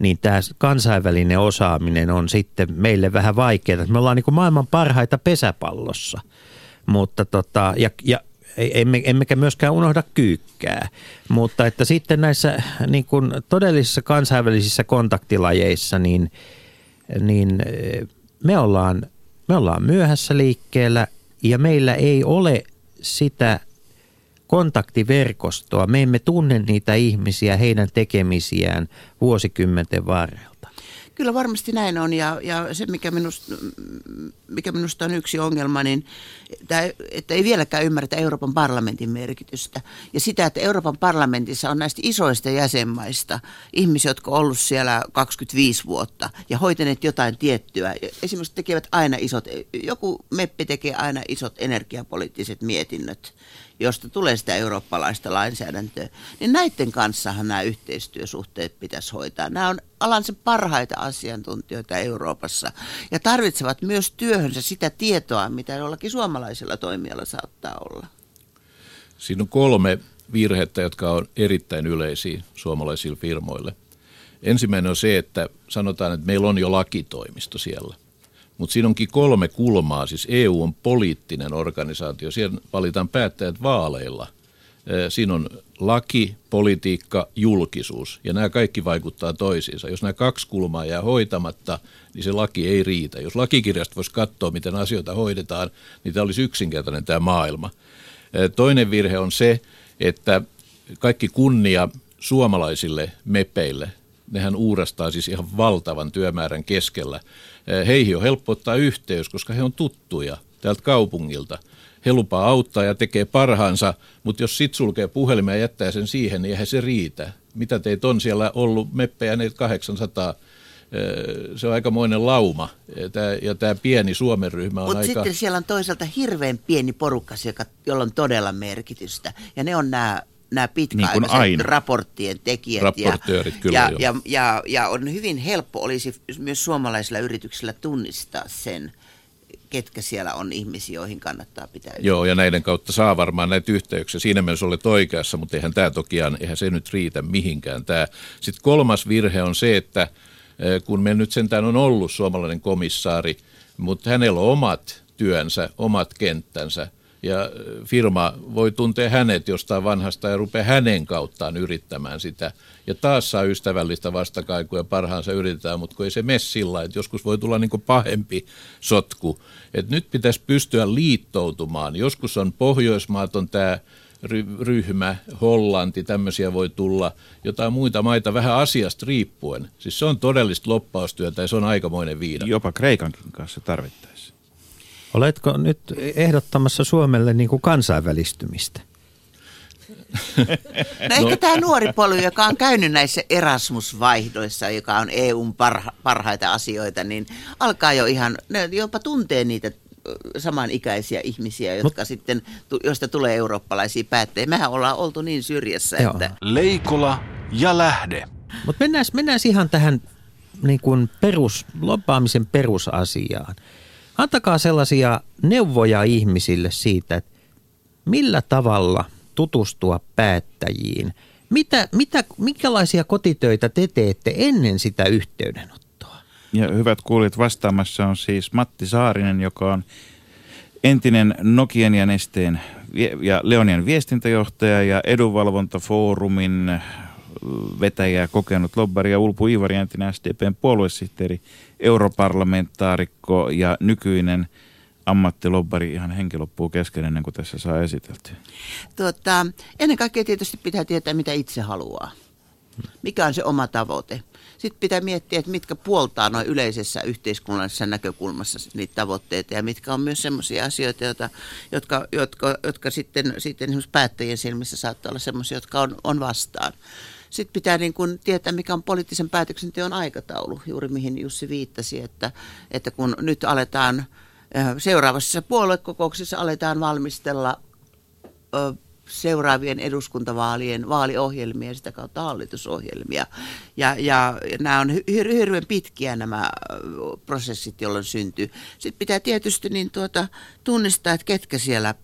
niin tämä kansainvälinen osaaminen on sitten meille vähän vaikeaa. Me ollaan niin maailman parhaita pesäpallossa, mutta tota, ja, ja emme, emmekä myöskään unohda kyykkää, mutta että sitten näissä niin kuin todellisissa kansainvälisissä kontaktilajeissa, niin, niin me, ollaan, me ollaan myöhässä liikkeellä ja meillä ei ole sitä kontaktiverkostoa. Me emme tunne niitä ihmisiä, heidän tekemisiään vuosikymmenten varrelta. Kyllä varmasti näin on ja, ja se mikä minusta, mikä minusta on yksi ongelma, niin tämä, että ei vieläkään ymmärretä Euroopan parlamentin merkitystä. Ja sitä, että Euroopan parlamentissa on näistä isoista jäsenmaista ihmisiä, jotka ovat olleet siellä 25 vuotta ja hoitaneet jotain tiettyä. Esimerkiksi tekevät aina isot, joku meppi tekee aina isot energiapoliittiset mietinnöt josta tulee sitä eurooppalaista lainsäädäntöä, niin näiden kanssahan nämä yhteistyösuhteet pitäisi hoitaa. Nämä on alansa parhaita asiantuntijoita Euroopassa ja tarvitsevat myös työhönsä sitä tietoa, mitä jollakin suomalaisella toimijalla saattaa olla. Siinä on kolme virhettä, jotka on erittäin yleisiä suomalaisille firmoille. Ensimmäinen on se, että sanotaan, että meillä on jo lakitoimisto siellä – mutta siinä onkin kolme kulmaa. Siis EU on poliittinen organisaatio. Siellä valitaan päättäjät vaaleilla. Siinä on laki, politiikka, julkisuus. Ja nämä kaikki vaikuttaa toisiinsa. Jos nämä kaksi kulmaa jää hoitamatta, niin se laki ei riitä. Jos lakikirjasta voisi katsoa, miten asioita hoidetaan, niin tämä olisi yksinkertainen tämä maailma. Toinen virhe on se, että kaikki kunnia suomalaisille mepeille, nehän uurastaa siis ihan valtavan työmäärän keskellä. Eh, heihin on helppo ottaa yhteys, koska he on tuttuja täältä kaupungilta. He lupaa auttaa ja tekee parhaansa, mutta jos sit sulkee puhelimen ja jättää sen siihen, niin eihän se riitä. Mitä teitä on siellä ollut meppejä, ne 800 eh, se on aikamoinen lauma. Ja tämä pieni Suomen ryhmä on Mutta aika... sitten siellä on toisaalta hirveän pieni porukka, jolla on todella merkitystä. Ja ne on nämä nämä pitkäaikaiset niin raporttien tekijät. Ja, kyllä ja, jo. ja, ja, ja on hyvin helppo olisi myös suomalaisilla yrityksillä tunnistaa sen, ketkä siellä on ihmisiä, joihin kannattaa pitää yhteyttä. Joo, ja näiden kautta saa varmaan näitä yhteyksiä. Siinä mielessä olet oikeassa, mutta eihän tämä toki, eihän se nyt riitä mihinkään. Tämä. Sitten kolmas virhe on se, että eh, kun meillä nyt sentään on ollut suomalainen komissaari, mutta hänellä on omat työnsä, omat kenttänsä – ja firma voi tuntea hänet jostain vanhasta ja rupeaa hänen kauttaan yrittämään sitä. Ja taas saa ystävällistä vastakaikua ja parhaansa yritetään, mutta kun ei se mene sillä että joskus voi tulla niin pahempi sotku. Et nyt pitäisi pystyä liittoutumaan. Joskus on Pohjoismaat on tämä ryhmä, Hollanti, tämmöisiä voi tulla, jotain muita maita vähän asiasta riippuen. Siis se on todellista loppaustyötä ja se on aikamoinen viida. Jopa Kreikankin kanssa tarvittaisiin. Oletko nyt ehdottamassa Suomelle niin kuin kansainvälistymistä? No ehkä tämä nuori polvi, joka on käynyt näissä Erasmus-vaihdoissa, joka on EUn parha, parhaita asioita, niin alkaa jo ihan, ne jopa tuntee niitä samanikäisiä ihmisiä, jotka Mut, sitten, joista tulee eurooppalaisia päättäjiä. Mehän ollaan oltu niin syrjässä, joo. että... Leikola ja lähde. Mutta mennään, mennään ihan tähän niin kuin perus, lobbaamisen perusasiaan. Antakaa sellaisia neuvoja ihmisille siitä, että millä tavalla tutustua päättäjiin. Mitä, mitä, minkälaisia kotitöitä te teette ennen sitä yhteydenottoa? Ja hyvät kuulijat, vastaamassa on siis Matti Saarinen, joka on entinen Nokian ja Nesteen ja Leonian viestintäjohtaja ja edunvalvontafoorumin vetäjä, kokenut lobbari ja Ulpu Ivari, entinen SDPn puoluesihteeri, europarlamentaarikko ja nykyinen ammattilobbari ihan henki loppuu kesken ennen kuin tässä saa esiteltyä? Tuota, ennen kaikkea tietysti pitää tietää, mitä itse haluaa. Mikä on se oma tavoite? Sitten pitää miettiä, että mitkä puoltaa noin yleisessä yhteiskunnallisessa näkökulmassa niitä tavoitteita ja mitkä on myös sellaisia asioita, joita, jotka, jotka, jotka sitten, sitten esimerkiksi päättäjien silmissä saattaa olla sellaisia, jotka on, on vastaan. Sitten pitää niin kuin tietää, mikä on poliittisen päätöksenteon aikataulu, juuri mihin Jussi viittasi, että, että kun nyt aletaan seuraavassa puoluekokouksessa aletaan valmistella seuraavien eduskuntavaalien vaaliohjelmia ja sitä kautta hallitusohjelmia. Ja, ja, ja nämä on hirveän pitkiä nämä prosessit, jolloin syntyy. Sitten pitää tietysti niin tuota, tunnistaa, että ketkä siellä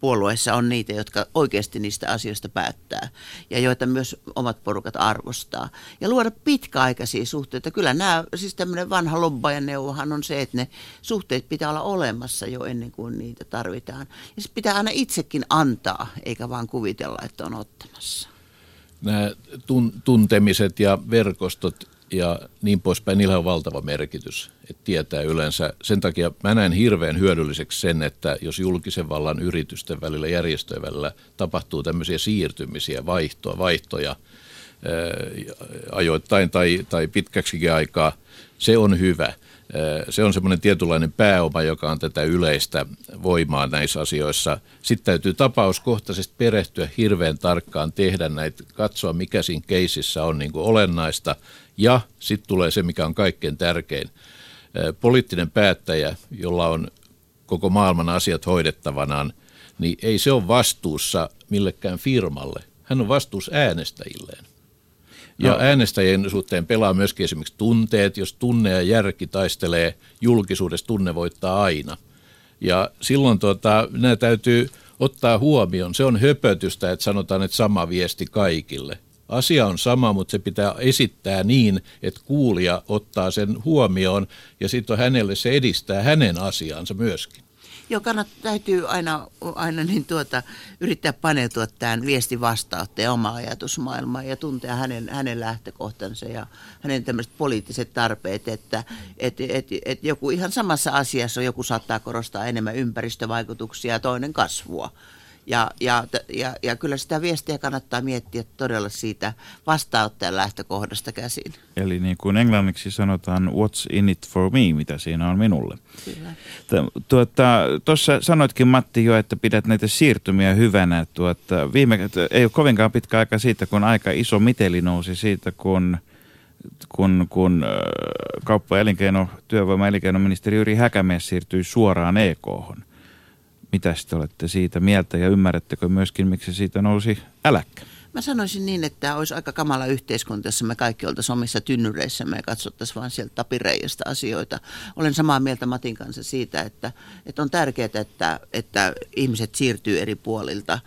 puolueessa on niitä, jotka oikeasti niistä asioista päättää ja joita myös omat porukat arvostaa. Ja luoda pitkäaikaisia suhteita. Kyllä nämä, siis tämmöinen vanha lobbajan neuvohan on se, että ne suhteet pitää olla olemassa jo ennen kuin niitä tarvitaan. Ja se pitää aina itsekin antaa, eikä vaan kuvitella, että on ottamassa. Nämä tuntemiset ja verkostot ja niin poispäin, niillä on valtava merkitys, että tietää yleensä. Sen takia mä näen hirveän hyödylliseksi sen, että jos julkisen vallan yritysten välillä, järjestöjen välillä tapahtuu tämmöisiä siirtymisiä, vaihtoa, vaihtoja, ajoittain tai, tai pitkäksikin aikaa, se on hyvä. Se on semmoinen tietynlainen pääoma, joka on tätä yleistä voimaa näissä asioissa. Sitten täytyy tapauskohtaisesti perehtyä hirveän tarkkaan, tehdä näitä, katsoa mikä siinä keisissä on niin kuin olennaista. Ja sitten tulee se, mikä on kaikkein tärkein. Poliittinen päättäjä, jolla on koko maailman asiat hoidettavanaan, niin ei se ole vastuussa millekään firmalle. Hän on vastuussa äänestäjilleen. Ja no. äänestäjien suhteen pelaa myöskin esimerkiksi tunteet. Jos tunne ja järki taistelee julkisuudessa, tunne voittaa aina. Ja silloin tuota, nämä täytyy ottaa huomioon. Se on höpötystä, että sanotaan, että sama viesti kaikille. Asia on sama, mutta se pitää esittää niin, että kuulija ottaa sen huomioon ja sitten hänelle se edistää hänen asiaansa myöskin. Joo, kannat, täytyy aina, aina niin tuota, yrittää paneutua tämän viestin vastaanotteen oma ajatusmaailmaan ja tuntea hänen, hänen lähtökohtansa ja hänen tämmöiset poliittiset tarpeet, että et, et, et joku ihan samassa asiassa joku saattaa korostaa enemmän ympäristövaikutuksia ja toinen kasvua. Ja, ja, ja, ja kyllä sitä viestiä kannattaa miettiä todella siitä vastaanottajan lähtökohdasta käsin. Eli niin kuin englanniksi sanotaan, what's in it for me, mitä siinä on minulle. Kyllä. Tuota, tuossa sanoitkin Matti jo, että pidät näitä siirtymiä hyvänä. Tuota, viime, ei ole kovinkaan pitkä aika siitä, kun aika iso miteli nousi siitä, kun kun, kun kauppa- ja elinkeino, työvoima- ja elinkeinoministeri Jyri Häkämies siirtyi suoraan EK-hon. Mitä te olette siitä mieltä ja ymmärrättekö myöskin, miksi siitä nousi äläkkä? Mä sanoisin niin, että olisi aika kamala yhteiskunta, jossa me kaikki oltaisiin omissa tynnyreissämme ja katsottaisiin vain sieltä tapireijasta asioita. Olen samaa mieltä Matin kanssa siitä, että, että on tärkeää, että, että ihmiset siirtyy eri puolilta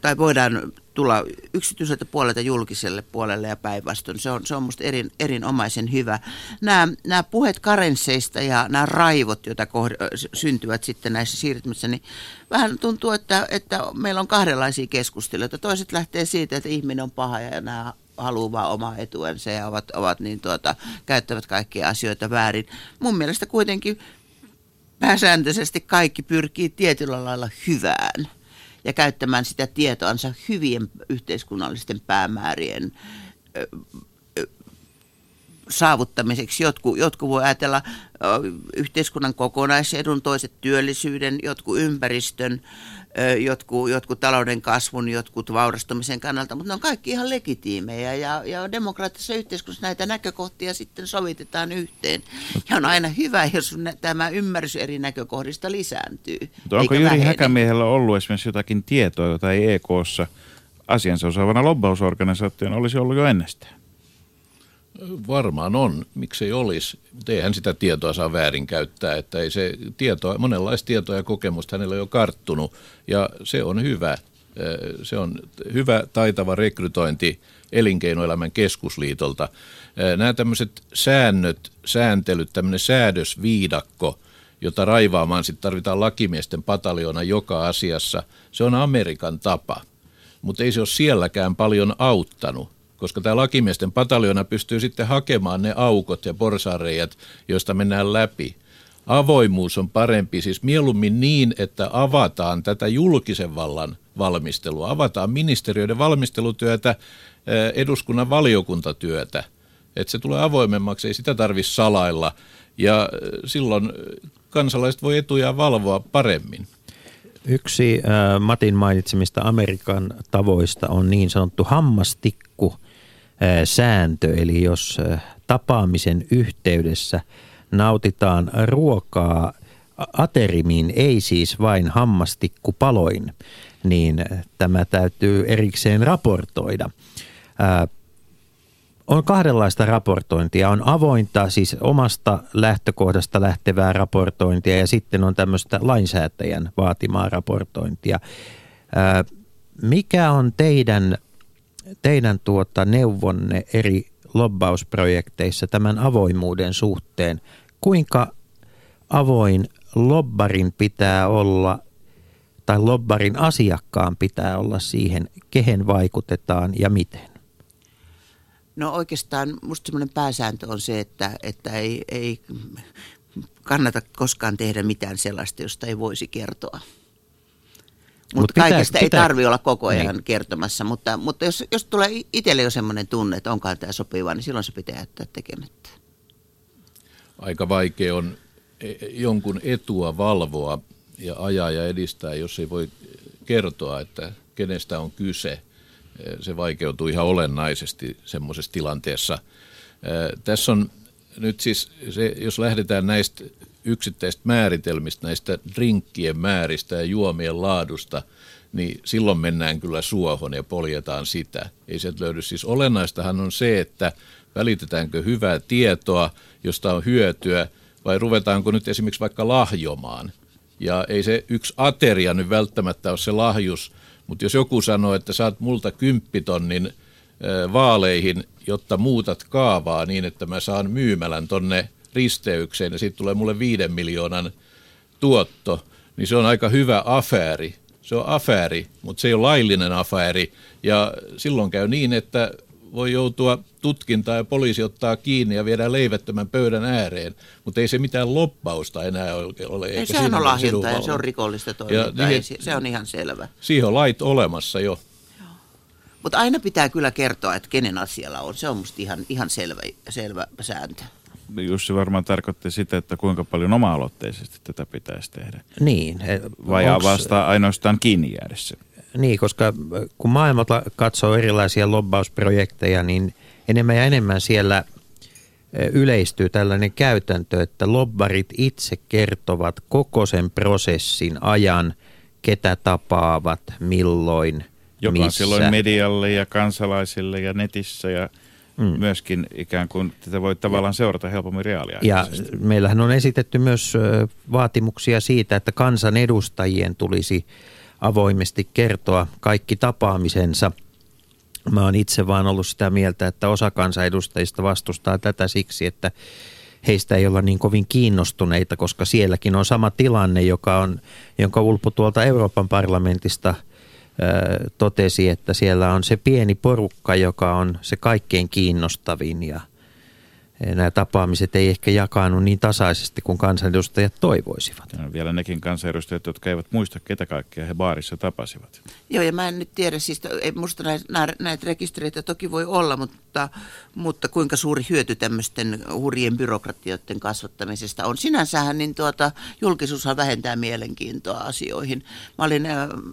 tai voidaan tulla yksityiseltä puolelta julkiselle puolelle ja päinvastoin. Se on, se on musta erin, erinomaisen hyvä. Nämä, nämä puheet karensseista ja nämä raivot, joita kohd- syntyvät sitten näissä siirtymissä, niin vähän tuntuu, että, että meillä on kahdenlaisia keskusteluita. Toiset lähtee siitä, että ihminen on paha ja nämä haluaa vaan omaa etuensa ja ovat, ovat niin tuota, käyttävät kaikkia asioita väärin. Mun mielestä kuitenkin pääsääntöisesti kaikki pyrkii tietyllä lailla hyvään ja käyttämään sitä tietoansa hyvien yhteiskunnallisten päämäärien saavuttamiseksi. Jotkut, jotkut voi ajatella yhteiskunnan kokonaisedun, toiset työllisyyden, jotkut ympäristön, jotkut, jotkut talouden kasvun, jotkut vaurastumisen kannalta, mutta ne on kaikki ihan legitiimejä ja, ja demokraattisessa yhteiskunnassa näitä näkökohtia sitten sovitetaan yhteen. Ja on aina hyvä, jos tämä ymmärrys eri näkökohdista lisääntyy. Mutta onko Jyri Häkämiehellä ollut esimerkiksi jotakin tietoa, jota ei EKssa asiansa osaavana lobbausorganisaation olisi ollut jo ennestään? Varmaan on, miksei olisi. Eihän sitä tietoa saa väärinkäyttää, että ei se tietoa, monenlaista tietoa ja kokemusta hänellä on jo karttunut ja se on hyvä. Se on hyvä taitava rekrytointi elinkeinoelämän keskusliitolta. Nämä tämmöiset säännöt, sääntelyt, tämmöinen säädösviidakko, jota raivaamaan sitten tarvitaan lakimiesten pataljona joka asiassa, se on Amerikan tapa. Mutta ei se ole sielläkään paljon auttanut koska tämä lakimiesten pataljona pystyy sitten hakemaan ne aukot ja porsareijat, joista mennään läpi. Avoimuus on parempi, siis mieluummin niin, että avataan tätä julkisen vallan valmistelua, avataan ministeriöiden valmistelutyötä, eh, eduskunnan valiokuntatyötä, että se tulee avoimemmaksi, ei sitä tarvitse salailla ja eh, silloin kansalaiset voi etuja valvoa paremmin. Yksi äh, Matin mainitsemista Amerikan tavoista on niin sanottu hammastikku – sääntö, eli jos tapaamisen yhteydessä nautitaan ruokaa aterimiin, ei siis vain hammastikkupaloin, niin tämä täytyy erikseen raportoida. On kahdenlaista raportointia. On avointa, siis omasta lähtökohdasta lähtevää raportointia ja sitten on tämmöistä lainsäätäjän vaatimaa raportointia. Mikä on teidän teidän tuota neuvonne eri lobbausprojekteissa tämän avoimuuden suhteen? Kuinka avoin lobbarin pitää olla tai lobbarin asiakkaan pitää olla siihen, kehen vaikutetaan ja miten? No oikeastaan musta semmoinen pääsääntö on se, että, että ei, ei kannata koskaan tehdä mitään sellaista, josta ei voisi kertoa. Mutta Mut pitää- kaikesta ei pitää- tarvi olla koko ajan Niin. kertomassa, mutta, mutta jos, jos tulee itselle jo semmoinen tunne, että onkaan tämä sopiva, niin silloin se pitää jättää tekemättä. Aika vaikea on e- jonkun etua valvoa ja ajaa ja edistää, jos ei voi kertoa, että kenestä on kyse. E, Se vaikeutuu ihan olennaisesti semmoisessa tilanteessa. E, Tässä on nyt siis, se, jos lähdetään näistä yksittäistä määritelmistä, näistä drinkkien määristä ja juomien laadusta, niin silloin mennään kyllä suohon ja poljetaan sitä. Ei se löydy. Siis olennaistahan on se, että välitetäänkö hyvää tietoa, josta on hyötyä, vai ruvetaanko nyt esimerkiksi vaikka lahjomaan. Ja ei se yksi ateria nyt välttämättä ole se lahjus, mutta jos joku sanoo, että saat multa kymppitonnin vaaleihin, jotta muutat kaavaa niin, että mä saan myymälän tonne risteykseen ja siitä tulee mulle viiden miljoonan tuotto, niin se on aika hyvä afääri. Se on afääri, mutta se ei ole laillinen afääri. Ja silloin käy niin, että voi joutua tutkintaan ja poliisi ottaa kiinni ja viedään leivättömän pöydän ääreen. Mutta ei se mitään loppausta enää ole. Ei, eikä sehän on ole lahjontaa ja se on rikollista toimintaa, niin- ei, se- se on ihan selvä. Siihen on lait olemassa jo. Mutta aina pitää kyllä kertoa, että kenen asialla on. Se on musta ihan, ihan selvä, selvä sääntö. Jussi varmaan tarkoitti sitä, että kuinka paljon oma-aloitteisesti tätä pitäisi tehdä. Niin. e, Vai onks- vasta ainoastaan kiinni jäädessä? Niin, koska kun maailmalta katsoo erilaisia lobbausprojekteja, niin enemmän ja enemmän siellä eh, yleistyy tällainen käytäntö, että lobbarit itse kertovat koko sen prosessin ajan, ketä tapaavat, milloin, Joka missä. silloin medialle ja kansalaisille ja netissä ja mm. myöskin ikään kuin tätä voi tavallaan seurata helpommin Ja reaaliaikaisesti. meillähän on esitetty myös vaatimuksia siitä, että kansanedustajien tulisi avoimesti kertoa kaikki tapaamisensa. Mä oon itse vaan ollut sitä mieltä, että osa kansanedustajista vastustaa tätä siksi, että heistä ei olla niin kovin kiinnostuneita, koska sielläkin on sama tilanne, joka on, jonka Ulpo tuolta Euroopan parlamentista totesi, että siellä on se pieni porukka, joka on se kaikkein kiinnostavin ja nämä tapaamiset ei ehkä jakaannu niin tasaisesti kuin kansanedustajat toivoisivat. Ja vielä nekin kansanedustajat, jotka eivät muista, ketä kaikkea he baarissa tapasivat. Joo, ja mä en nyt tiedä, siis ei musta näitä, näitä rekistereitä toki voi olla, mutta, mutta kuinka suuri hyöty tämmöisten hurjien byrokratioiden kasvattamisesta on. Sinänsähän niin tuota, julkisuushan vähentää mielenkiintoa asioihin. Mä olin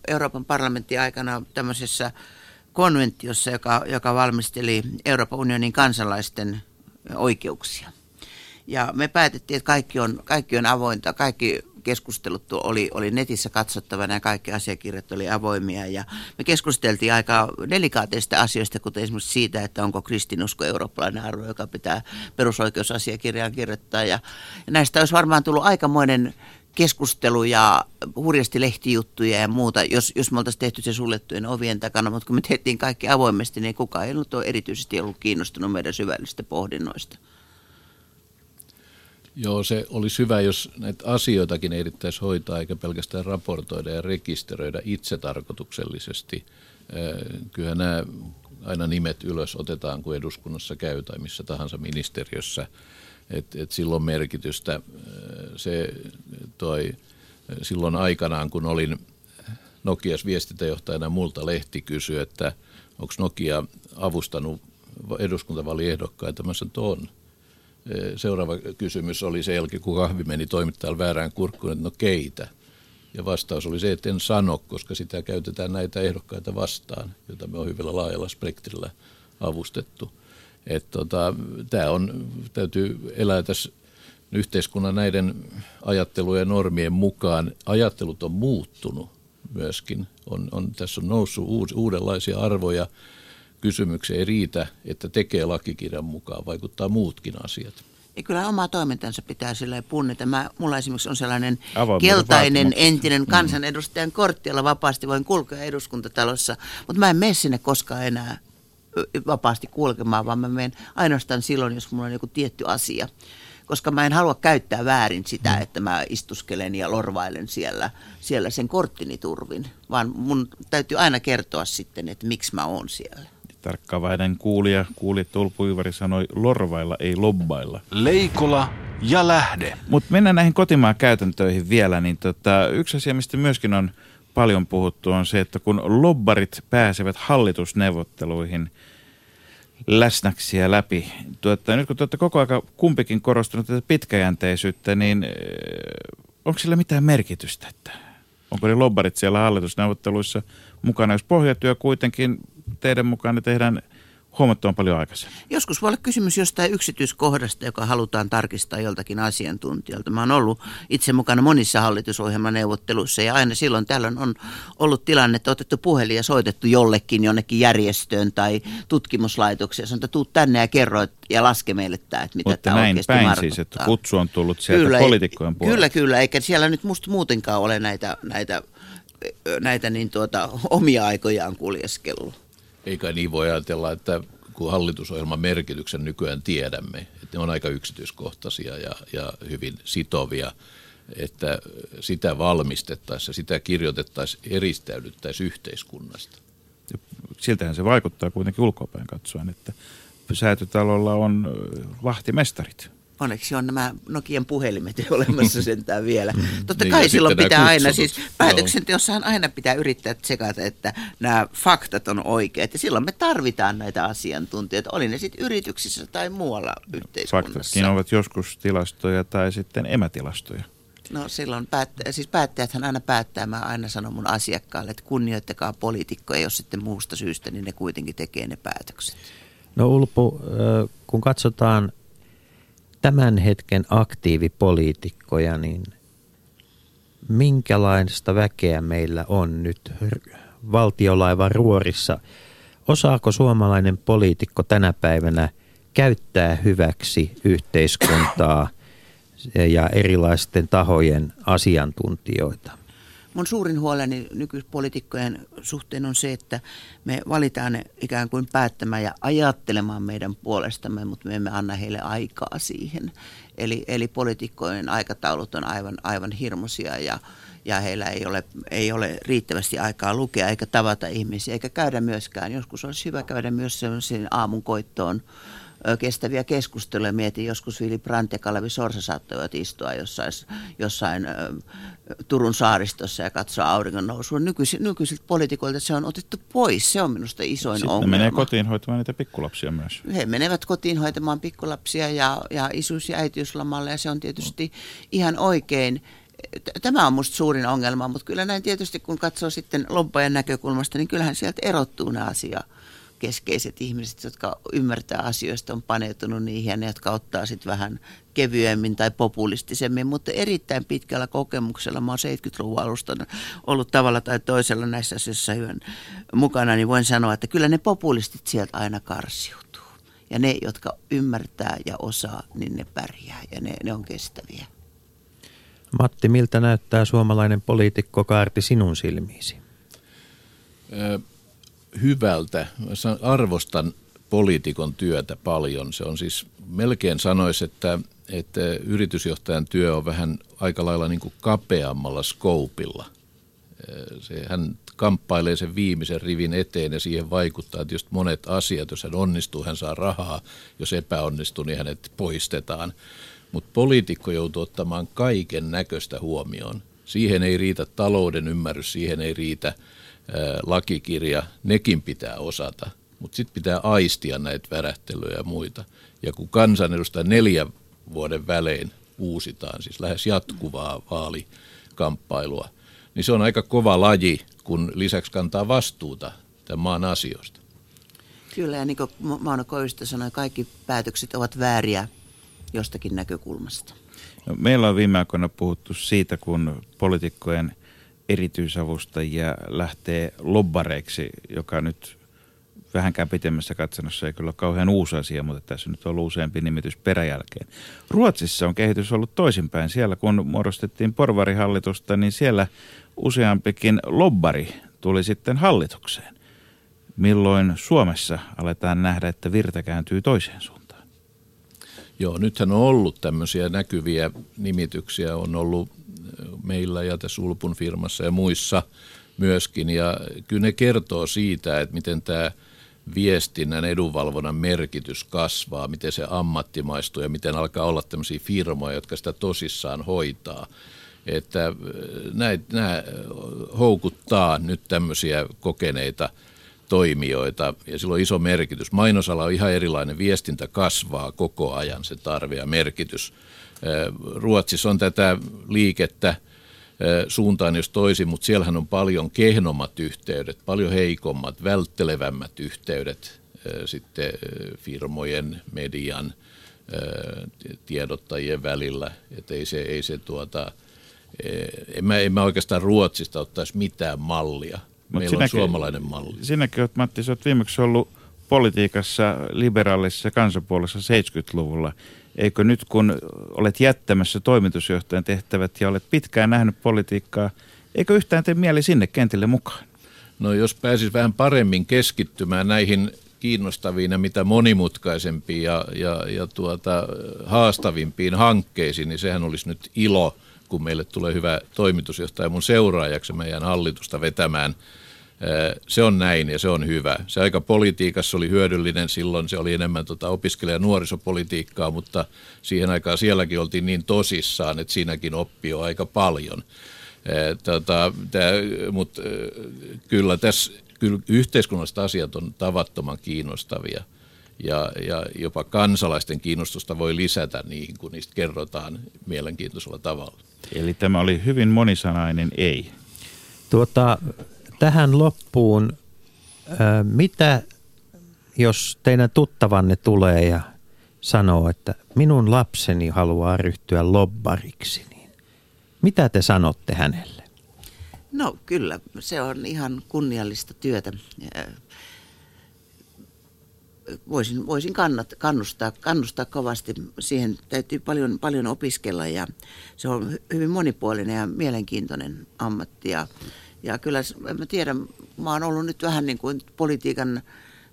Euroopan parlamentin aikana tämmöisessä konventiossa, joka, joka valmisteli Euroopan unionin kansalaisten oikeuksia. Ja me päätettiin, että kaikki on, kaikki on avointa, kaikki keskustelut oli, oli netissä katsottavana ja kaikki asiakirjat oli avoimia. Ja me keskusteltiin aika delikaateista asioista, kuten esimerkiksi siitä, että onko kristinusko eurooppalainen arvo, joka pitää perusoikeusasiakirjaan kirjoittaa. Ja, ja näistä olisi varmaan tullut aikamoinen keskustelu ja hurjasti lehtijuttuja ja muuta, jos, jos me oltaisiin tehty se suljettujen ovien takana, mutta kun me tehtiin kaikki avoimesti, niin kukaan ei ollut erityisesti ollut kiinnostunut meidän syvällisistä pohdinnoista. Joo, se olisi hyvä, jos näitä asioitakin ehdittäisi hoitaa, eikä pelkästään raportoida ja rekisteröidä itsetarkoituksellisesti. Äh, Kyllähän nämä aina nimet ylös otetaan, kun eduskunnassa käy tai missä tahansa ministeriössä. Et, et silloin merkitystä. Äh, Se toi, silloin aikanaan, kun olin Nokias viestintäjohtajana, multa lehti kysyi, että onko Nokia avustanut eduskuntavaaliehdokkaita. Mä sanoin, että on seuraava kysymys oli se jälkeen, kun kahvi meni toimittajalle väärään kurkkuun, että no keitä? Ja vastaus oli se, että en sano, koska sitä käytetään näitä ehdokkaita vastaan, joita me on hyvällä laajalla spektrillä avustettu. Että tota, tämä on, täytyy elää tässä yhteiskunnan näiden ajattelujen ja normien mukaan. Ajattelut on muuttunut myöskin. On, on, tässä on noussut uus, uudenlaisia arvoja. Kysymyksiä ei riitä, että tekee lakikirjan mukaan, vaikuttaa muutkin asiat. Ja kyllä oma toimintansa pitää sillä punnita. Mä, mulla esimerkiksi on sellainen Avoimuuden keltainen vaatimukset. entinen kansanedustajan kortti, jolla vapaasti voin kulkea eduskuntatalossa, mutta mä en mene sinne koskaan enää vapaasti kulkemaan, vaan mä menen ainoastaan silloin, jos mulla on joku tietty asia. Koska mä en halua käyttää väärin sitä, että mä istuskelen ja lorvailen siellä, siellä sen korttini turvin, vaan mun täytyy aina kertoa sitten, että miksi mä oon siellä. Tarkkaavainen kuulija, kuuli Tulpuivari sanoi, lorvailla ei lobbailla. Leikola ja lähde. Mutta mennään näihin kotimaan käytäntöihin vielä, niin tota, yksi asia, mistä myöskin on paljon puhuttu, on se, että kun lobbarit pääsevät hallitusneuvotteluihin läsnäksi ja läpi, tuota, nyt kun te olette koko ajan kumpikin korostanut tätä pitkäjänteisyyttä, niin eh, onko sillä mitään merkitystä, että onko ne lobbarit siellä hallitusneuvotteluissa mukana, jos pohjatyö kuitenkin teidän mukaan ne tehdään – huomattavan paljon aikaisemmin. Joskus voi olla kysymys jostain yksityiskohdasta, joka halutaan tarkistaa joltakin asiantuntijalta. Mä oon ollut itse mukana monissa hallitusohjelmaneuvotteluissa ja aina silloin tällöin on ollut tilanne, että otettu puhelin ja soitettu jollekin jonnekin järjestöön tai tutkimuslaitokseen sanottu, tuu tänne ja kerro ja laske meille tämä, että mitä tämä näin oikeasti päin markuttaa. siis, että kutsu on tullut sieltä kyllä, poliitikkojen puolelta. Kyllä, kyllä, eikä siellä nyt musta muutenkaan ole näitä, näitä, näitä niin tuota, omia aikojaan kuljeskellut. Eikä niin voi ajatella, että kun hallitusohjelman merkityksen nykyään tiedämme, että ne on aika yksityiskohtaisia ja, ja hyvin sitovia, että sitä valmistettaessa, sitä kirjoitettaisiin, eristäydyttäisiin yhteiskunnasta. Siltähän se vaikuttaa kuitenkin ulkopäin katsoen, että säätötalolla on vahtimestarit. Onneksi on nämä Nokian puhelimet jo olemassa sentään vielä. Totta Niin, kai ja silloin pitää aina, siis päätöksenteossahan aina pitää yrittää tsekata, että nämä faktat on oikeat. Ja silloin me tarvitaan näitä asiantuntijoita, oli ne sitten yrityksissä tai muualla yhteiskunnassa. Faktatkin ovat joskus tilastoja tai sitten emätilastoja. No silloin päättä, siis päättäjäthän aina päättää, mä aina sanon mun asiakkaalle, että kunnioittakaa poliitikkoja, jos sitten muusta syystä, niin ne kuitenkin tekee ne päätökset. No Ulpu, kun katsotaan tämän hetken aktiivipoliitikkoja, niin minkälaista väkeä meillä on nyt valtiolaivan ruorissa? Osaako suomalainen poliitikko tänä päivänä käyttää hyväksi yhteiskuntaa ja erilaisten tahojen asiantuntijoita? Mun suurin huoleni nykypolitiikkojen suhteen on se, että me valitaan ne ikään kuin päättämään ja ajattelemaan meidän puolestamme, mutta me emme anna heille aikaa siihen. Eli, eli poliitikkojen aikataulut on aivan, aivan hirmuisia ja, ja heillä ei ole, ei ole riittävästi aikaa lukea eikä tavata ihmisiä eikä käydä myöskään. Joskus olisi hyvä käydä myös sellaisiin aamun koittoon kestäviä keskusteluja. Mietin, joskus Vili Brandt ja Kalevi Sorsa saattoivat istua jossain, jossain Turun saaristossa ja katsoa auringon nousua. Nykyisiltä, nykyisiltä poliitikoilta se on otettu pois. Se on minusta isoin Sitten ongelma. menee kotiin hoitamaan niitä pikkulapsia myös. He menevät kotiin hoitamaan pikkulapsia ja, ja isyys- ja äitiyslomalle ja se on tietysti ihan oikein. Tämä on minusta suurin ongelma, mutta kyllä näin tietysti kun katsoo sitten lobbajan näkökulmasta, niin kyllähän sieltä erottuu ne asia keskeiset ihmiset, jotka ymmärtää asioista, on paneutunut niihin ja ne, jotka ottaa sitten vähän kevyemmin tai populistisemmin, mutta erittäin pitkällä kokemuksella. Mä oon 70-luvun alusta ollut tavalla tai toisella näissä asioissa hyvän mukana, niin voin sanoa, että kyllä ne populistit sieltä aina karsiutuu. Ja ne, jotka ymmärtää ja osaa, niin ne pärjää ja ne, ne on kestäviä. Matti, miltä näyttää suomalainen poliitikkokaarti sinun silmiisi? Ö, hyvältä. Mä arvostan poliitikon työtä paljon. Se on siis, melkein sanoisi, että, että yritysjohtajan työ on vähän aika lailla niin kuin kapeammalla skoupilla. Se, hän kamppailee sen viimeisen rivin eteen ja siihen vaikuttaa tietysti monet asiat. Jos hän onnistuu, hän saa rahaa. Jos epäonnistuu, niin hänet poistetaan. Mutta poliitikko joutuu ottamaan kaiken näköistä huomioon. Siihen ei riitä talouden ymmärrys, siihen ei riitä lakikirja, nekin pitää osata. Mutta sitten pitää aistia näitä värähtelyjä ja muita. Ja kun kansanedustaja neljän vuoden välein uusitaan, siis lähes jatkuvaa vaalikamppailua, niin se on aika kova laji, kun lisäksi kantaa vastuuta tämän maan asioista. Kyllä, ja niin kuin Mauno Koivisto sanoi, kaikki päätökset ovat vääriä jostakin näkökulmasta. No, meillä on viime aikoina puhuttu siitä, kun poliitikkojen erityisavustajia lähtee lobbareiksi, joka nyt vähänkään pitemmässä katsannossa ei kyllä ole kauhean uusi asia, mutta tässä nyt on ollut useampi nimitys peräjälkeen. Ruotsissa on kehitys ollut toisinpäin. Siellä kun muodostettiin porvarihallitusta, niin siellä useampikin lobbari tuli sitten hallitukseen. Milloin Suomessa aletaan nähdä, että virta kääntyy toiseen suuntaan? Joo, nythän on ollut tämmöisiä näkyviä nimityksiä, on ollut meillä ja tässä Ulpun firmassa ja muissa myöskin. Ja kyllä ne kertoo siitä, että miten tämä viestinnän edunvalvonnan merkitys kasvaa, miten se ammattimaistuu ja miten alkaa olla tämmöisiä firmoja, jotka sitä tosissaan hoitaa. että näitä, nämä houkuttaa nyt tämmöisiä kokeneita toimijoita ja sillä on iso merkitys. Mainosala on ihan erilainen, viestintä kasvaa koko ajan se tarve ja merkitys. Ruotsissa on tätä liikettä suuntaan jos toisin, mutta siellähän on paljon kehnommat yhteydet, paljon heikommat, välttelevämmät yhteydet sitten firmojen, median, tiedottajien välillä. Että ei se, ei se tuota, en mä, en mä oikeastaan Ruotsista ottaisi mitään mallia. Mut Meillä sinäkin, on suomalainen malli. Sinäkin olet, Matti, sä olet viimeksi ollut politiikassa, liberaalissa kansanpuolessa 70-luvulla. Eikö nyt kun olet jättämässä toimitusjohtajan tehtävät ja olet pitkään nähnyt politiikkaa, eikö yhtään tee mieli sinne kentille mukaan? No jos pääsis vähän paremmin keskittymään näihin kiinnostaviin ja mitä monimutkaisempiin ja, ja, ja tuota, haastavimpiin hankkeisiin, niin sehän olisi nyt ilo, kun meille tulee hyvä toimitusjohtaja mun seuraajaksi meidän hallitusta vetämään. Se on näin ja se on hyvä. Se aika politiikassa oli hyödyllinen silloin, se oli enemmän tota opiskelija- ja nuorisopolitiikkaa, mutta siihen aikaan sielläkin oltiin niin tosissaan, että siinäkin oppi jo aika paljon. Tota, Mutta kyllä tässä kyllä yhteiskunnalliset asiat on tavattoman kiinnostavia ja, ja jopa kansalaisten kiinnostusta voi lisätä niihin, kun niistä kerrotaan mielenkiintoisella tavalla. Eli tämä oli hyvin monisanainen ei. Tuota, tähän loppuun, ää, mitä jos teidän tuttavanne tulee ja sanoo, että minun lapseni haluaa ryhtyä lobbariksi, niin mitä te sanotte hänelle? No kyllä, se on ihan kunniallista työtä. Voisin, voisin kannat, kannustaa, kannustaa kovasti. Siihen täytyy paljon, paljon opiskella ja se on hyvin monipuolinen ja mielenkiintoinen ammatti. Ja, ja kyllä, en mä tiedä, mä oon ollut nyt vähän niin kuin politiikan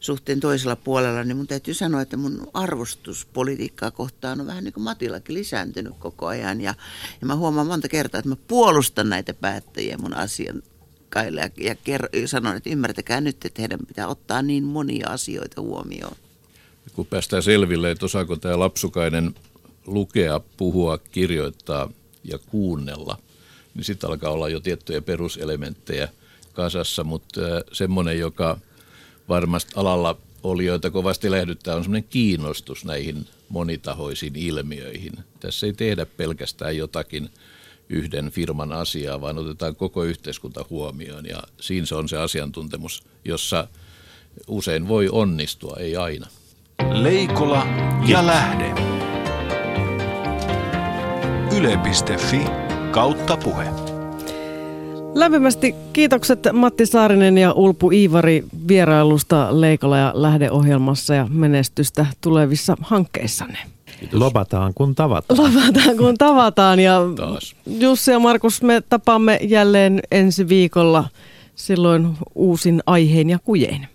suhteen toisella puolella, niin mun täytyy sanoa, että mun arvostus politiikkaa kohtaan on vähän niin kuin Matillakin lisääntynyt koko ajan. Ja, ja mä huomaan monta kertaa, että mä puolustan näitä päättäjiä mun asian ja, ja ker- sanon, että ymmärtäkää nyt, että heidän pitää ottaa niin monia asioita huomioon. Kun päästään selville, että osaako tämä lapsukainen lukea, puhua, kirjoittaa ja kuunnella, niin sitten alkaa olla jo tiettyjä peruselementtejä kasassa, mutta semmoinen, joka – varmasti alalla olijoita kovasti lähdyttää, on semmoinen kiinnostus näihin monitahoisiin ilmiöihin. Tässä ei tehdä pelkästään jotakin yhden firman asiaa, vaan otetaan koko yhteiskunta huomioon ja siinä se on se asiantuntemus, jossa usein voi onnistua, ei aina. Leikola ja lähde. Yle.fi kautta puhe. Lämpimästi kiitokset Matti Saarinen ja Ulpu Iivari vierailusta Leikola ja lähdeohjelmassa ja menestystä tulevissa hankkeissanne. Kiitos. Lobataan kun tavataan. Lobataan kun tavataan ja Taas. Jussi ja Markus me tapaamme jälleen ensi viikolla silloin uusin aiheen ja kujein.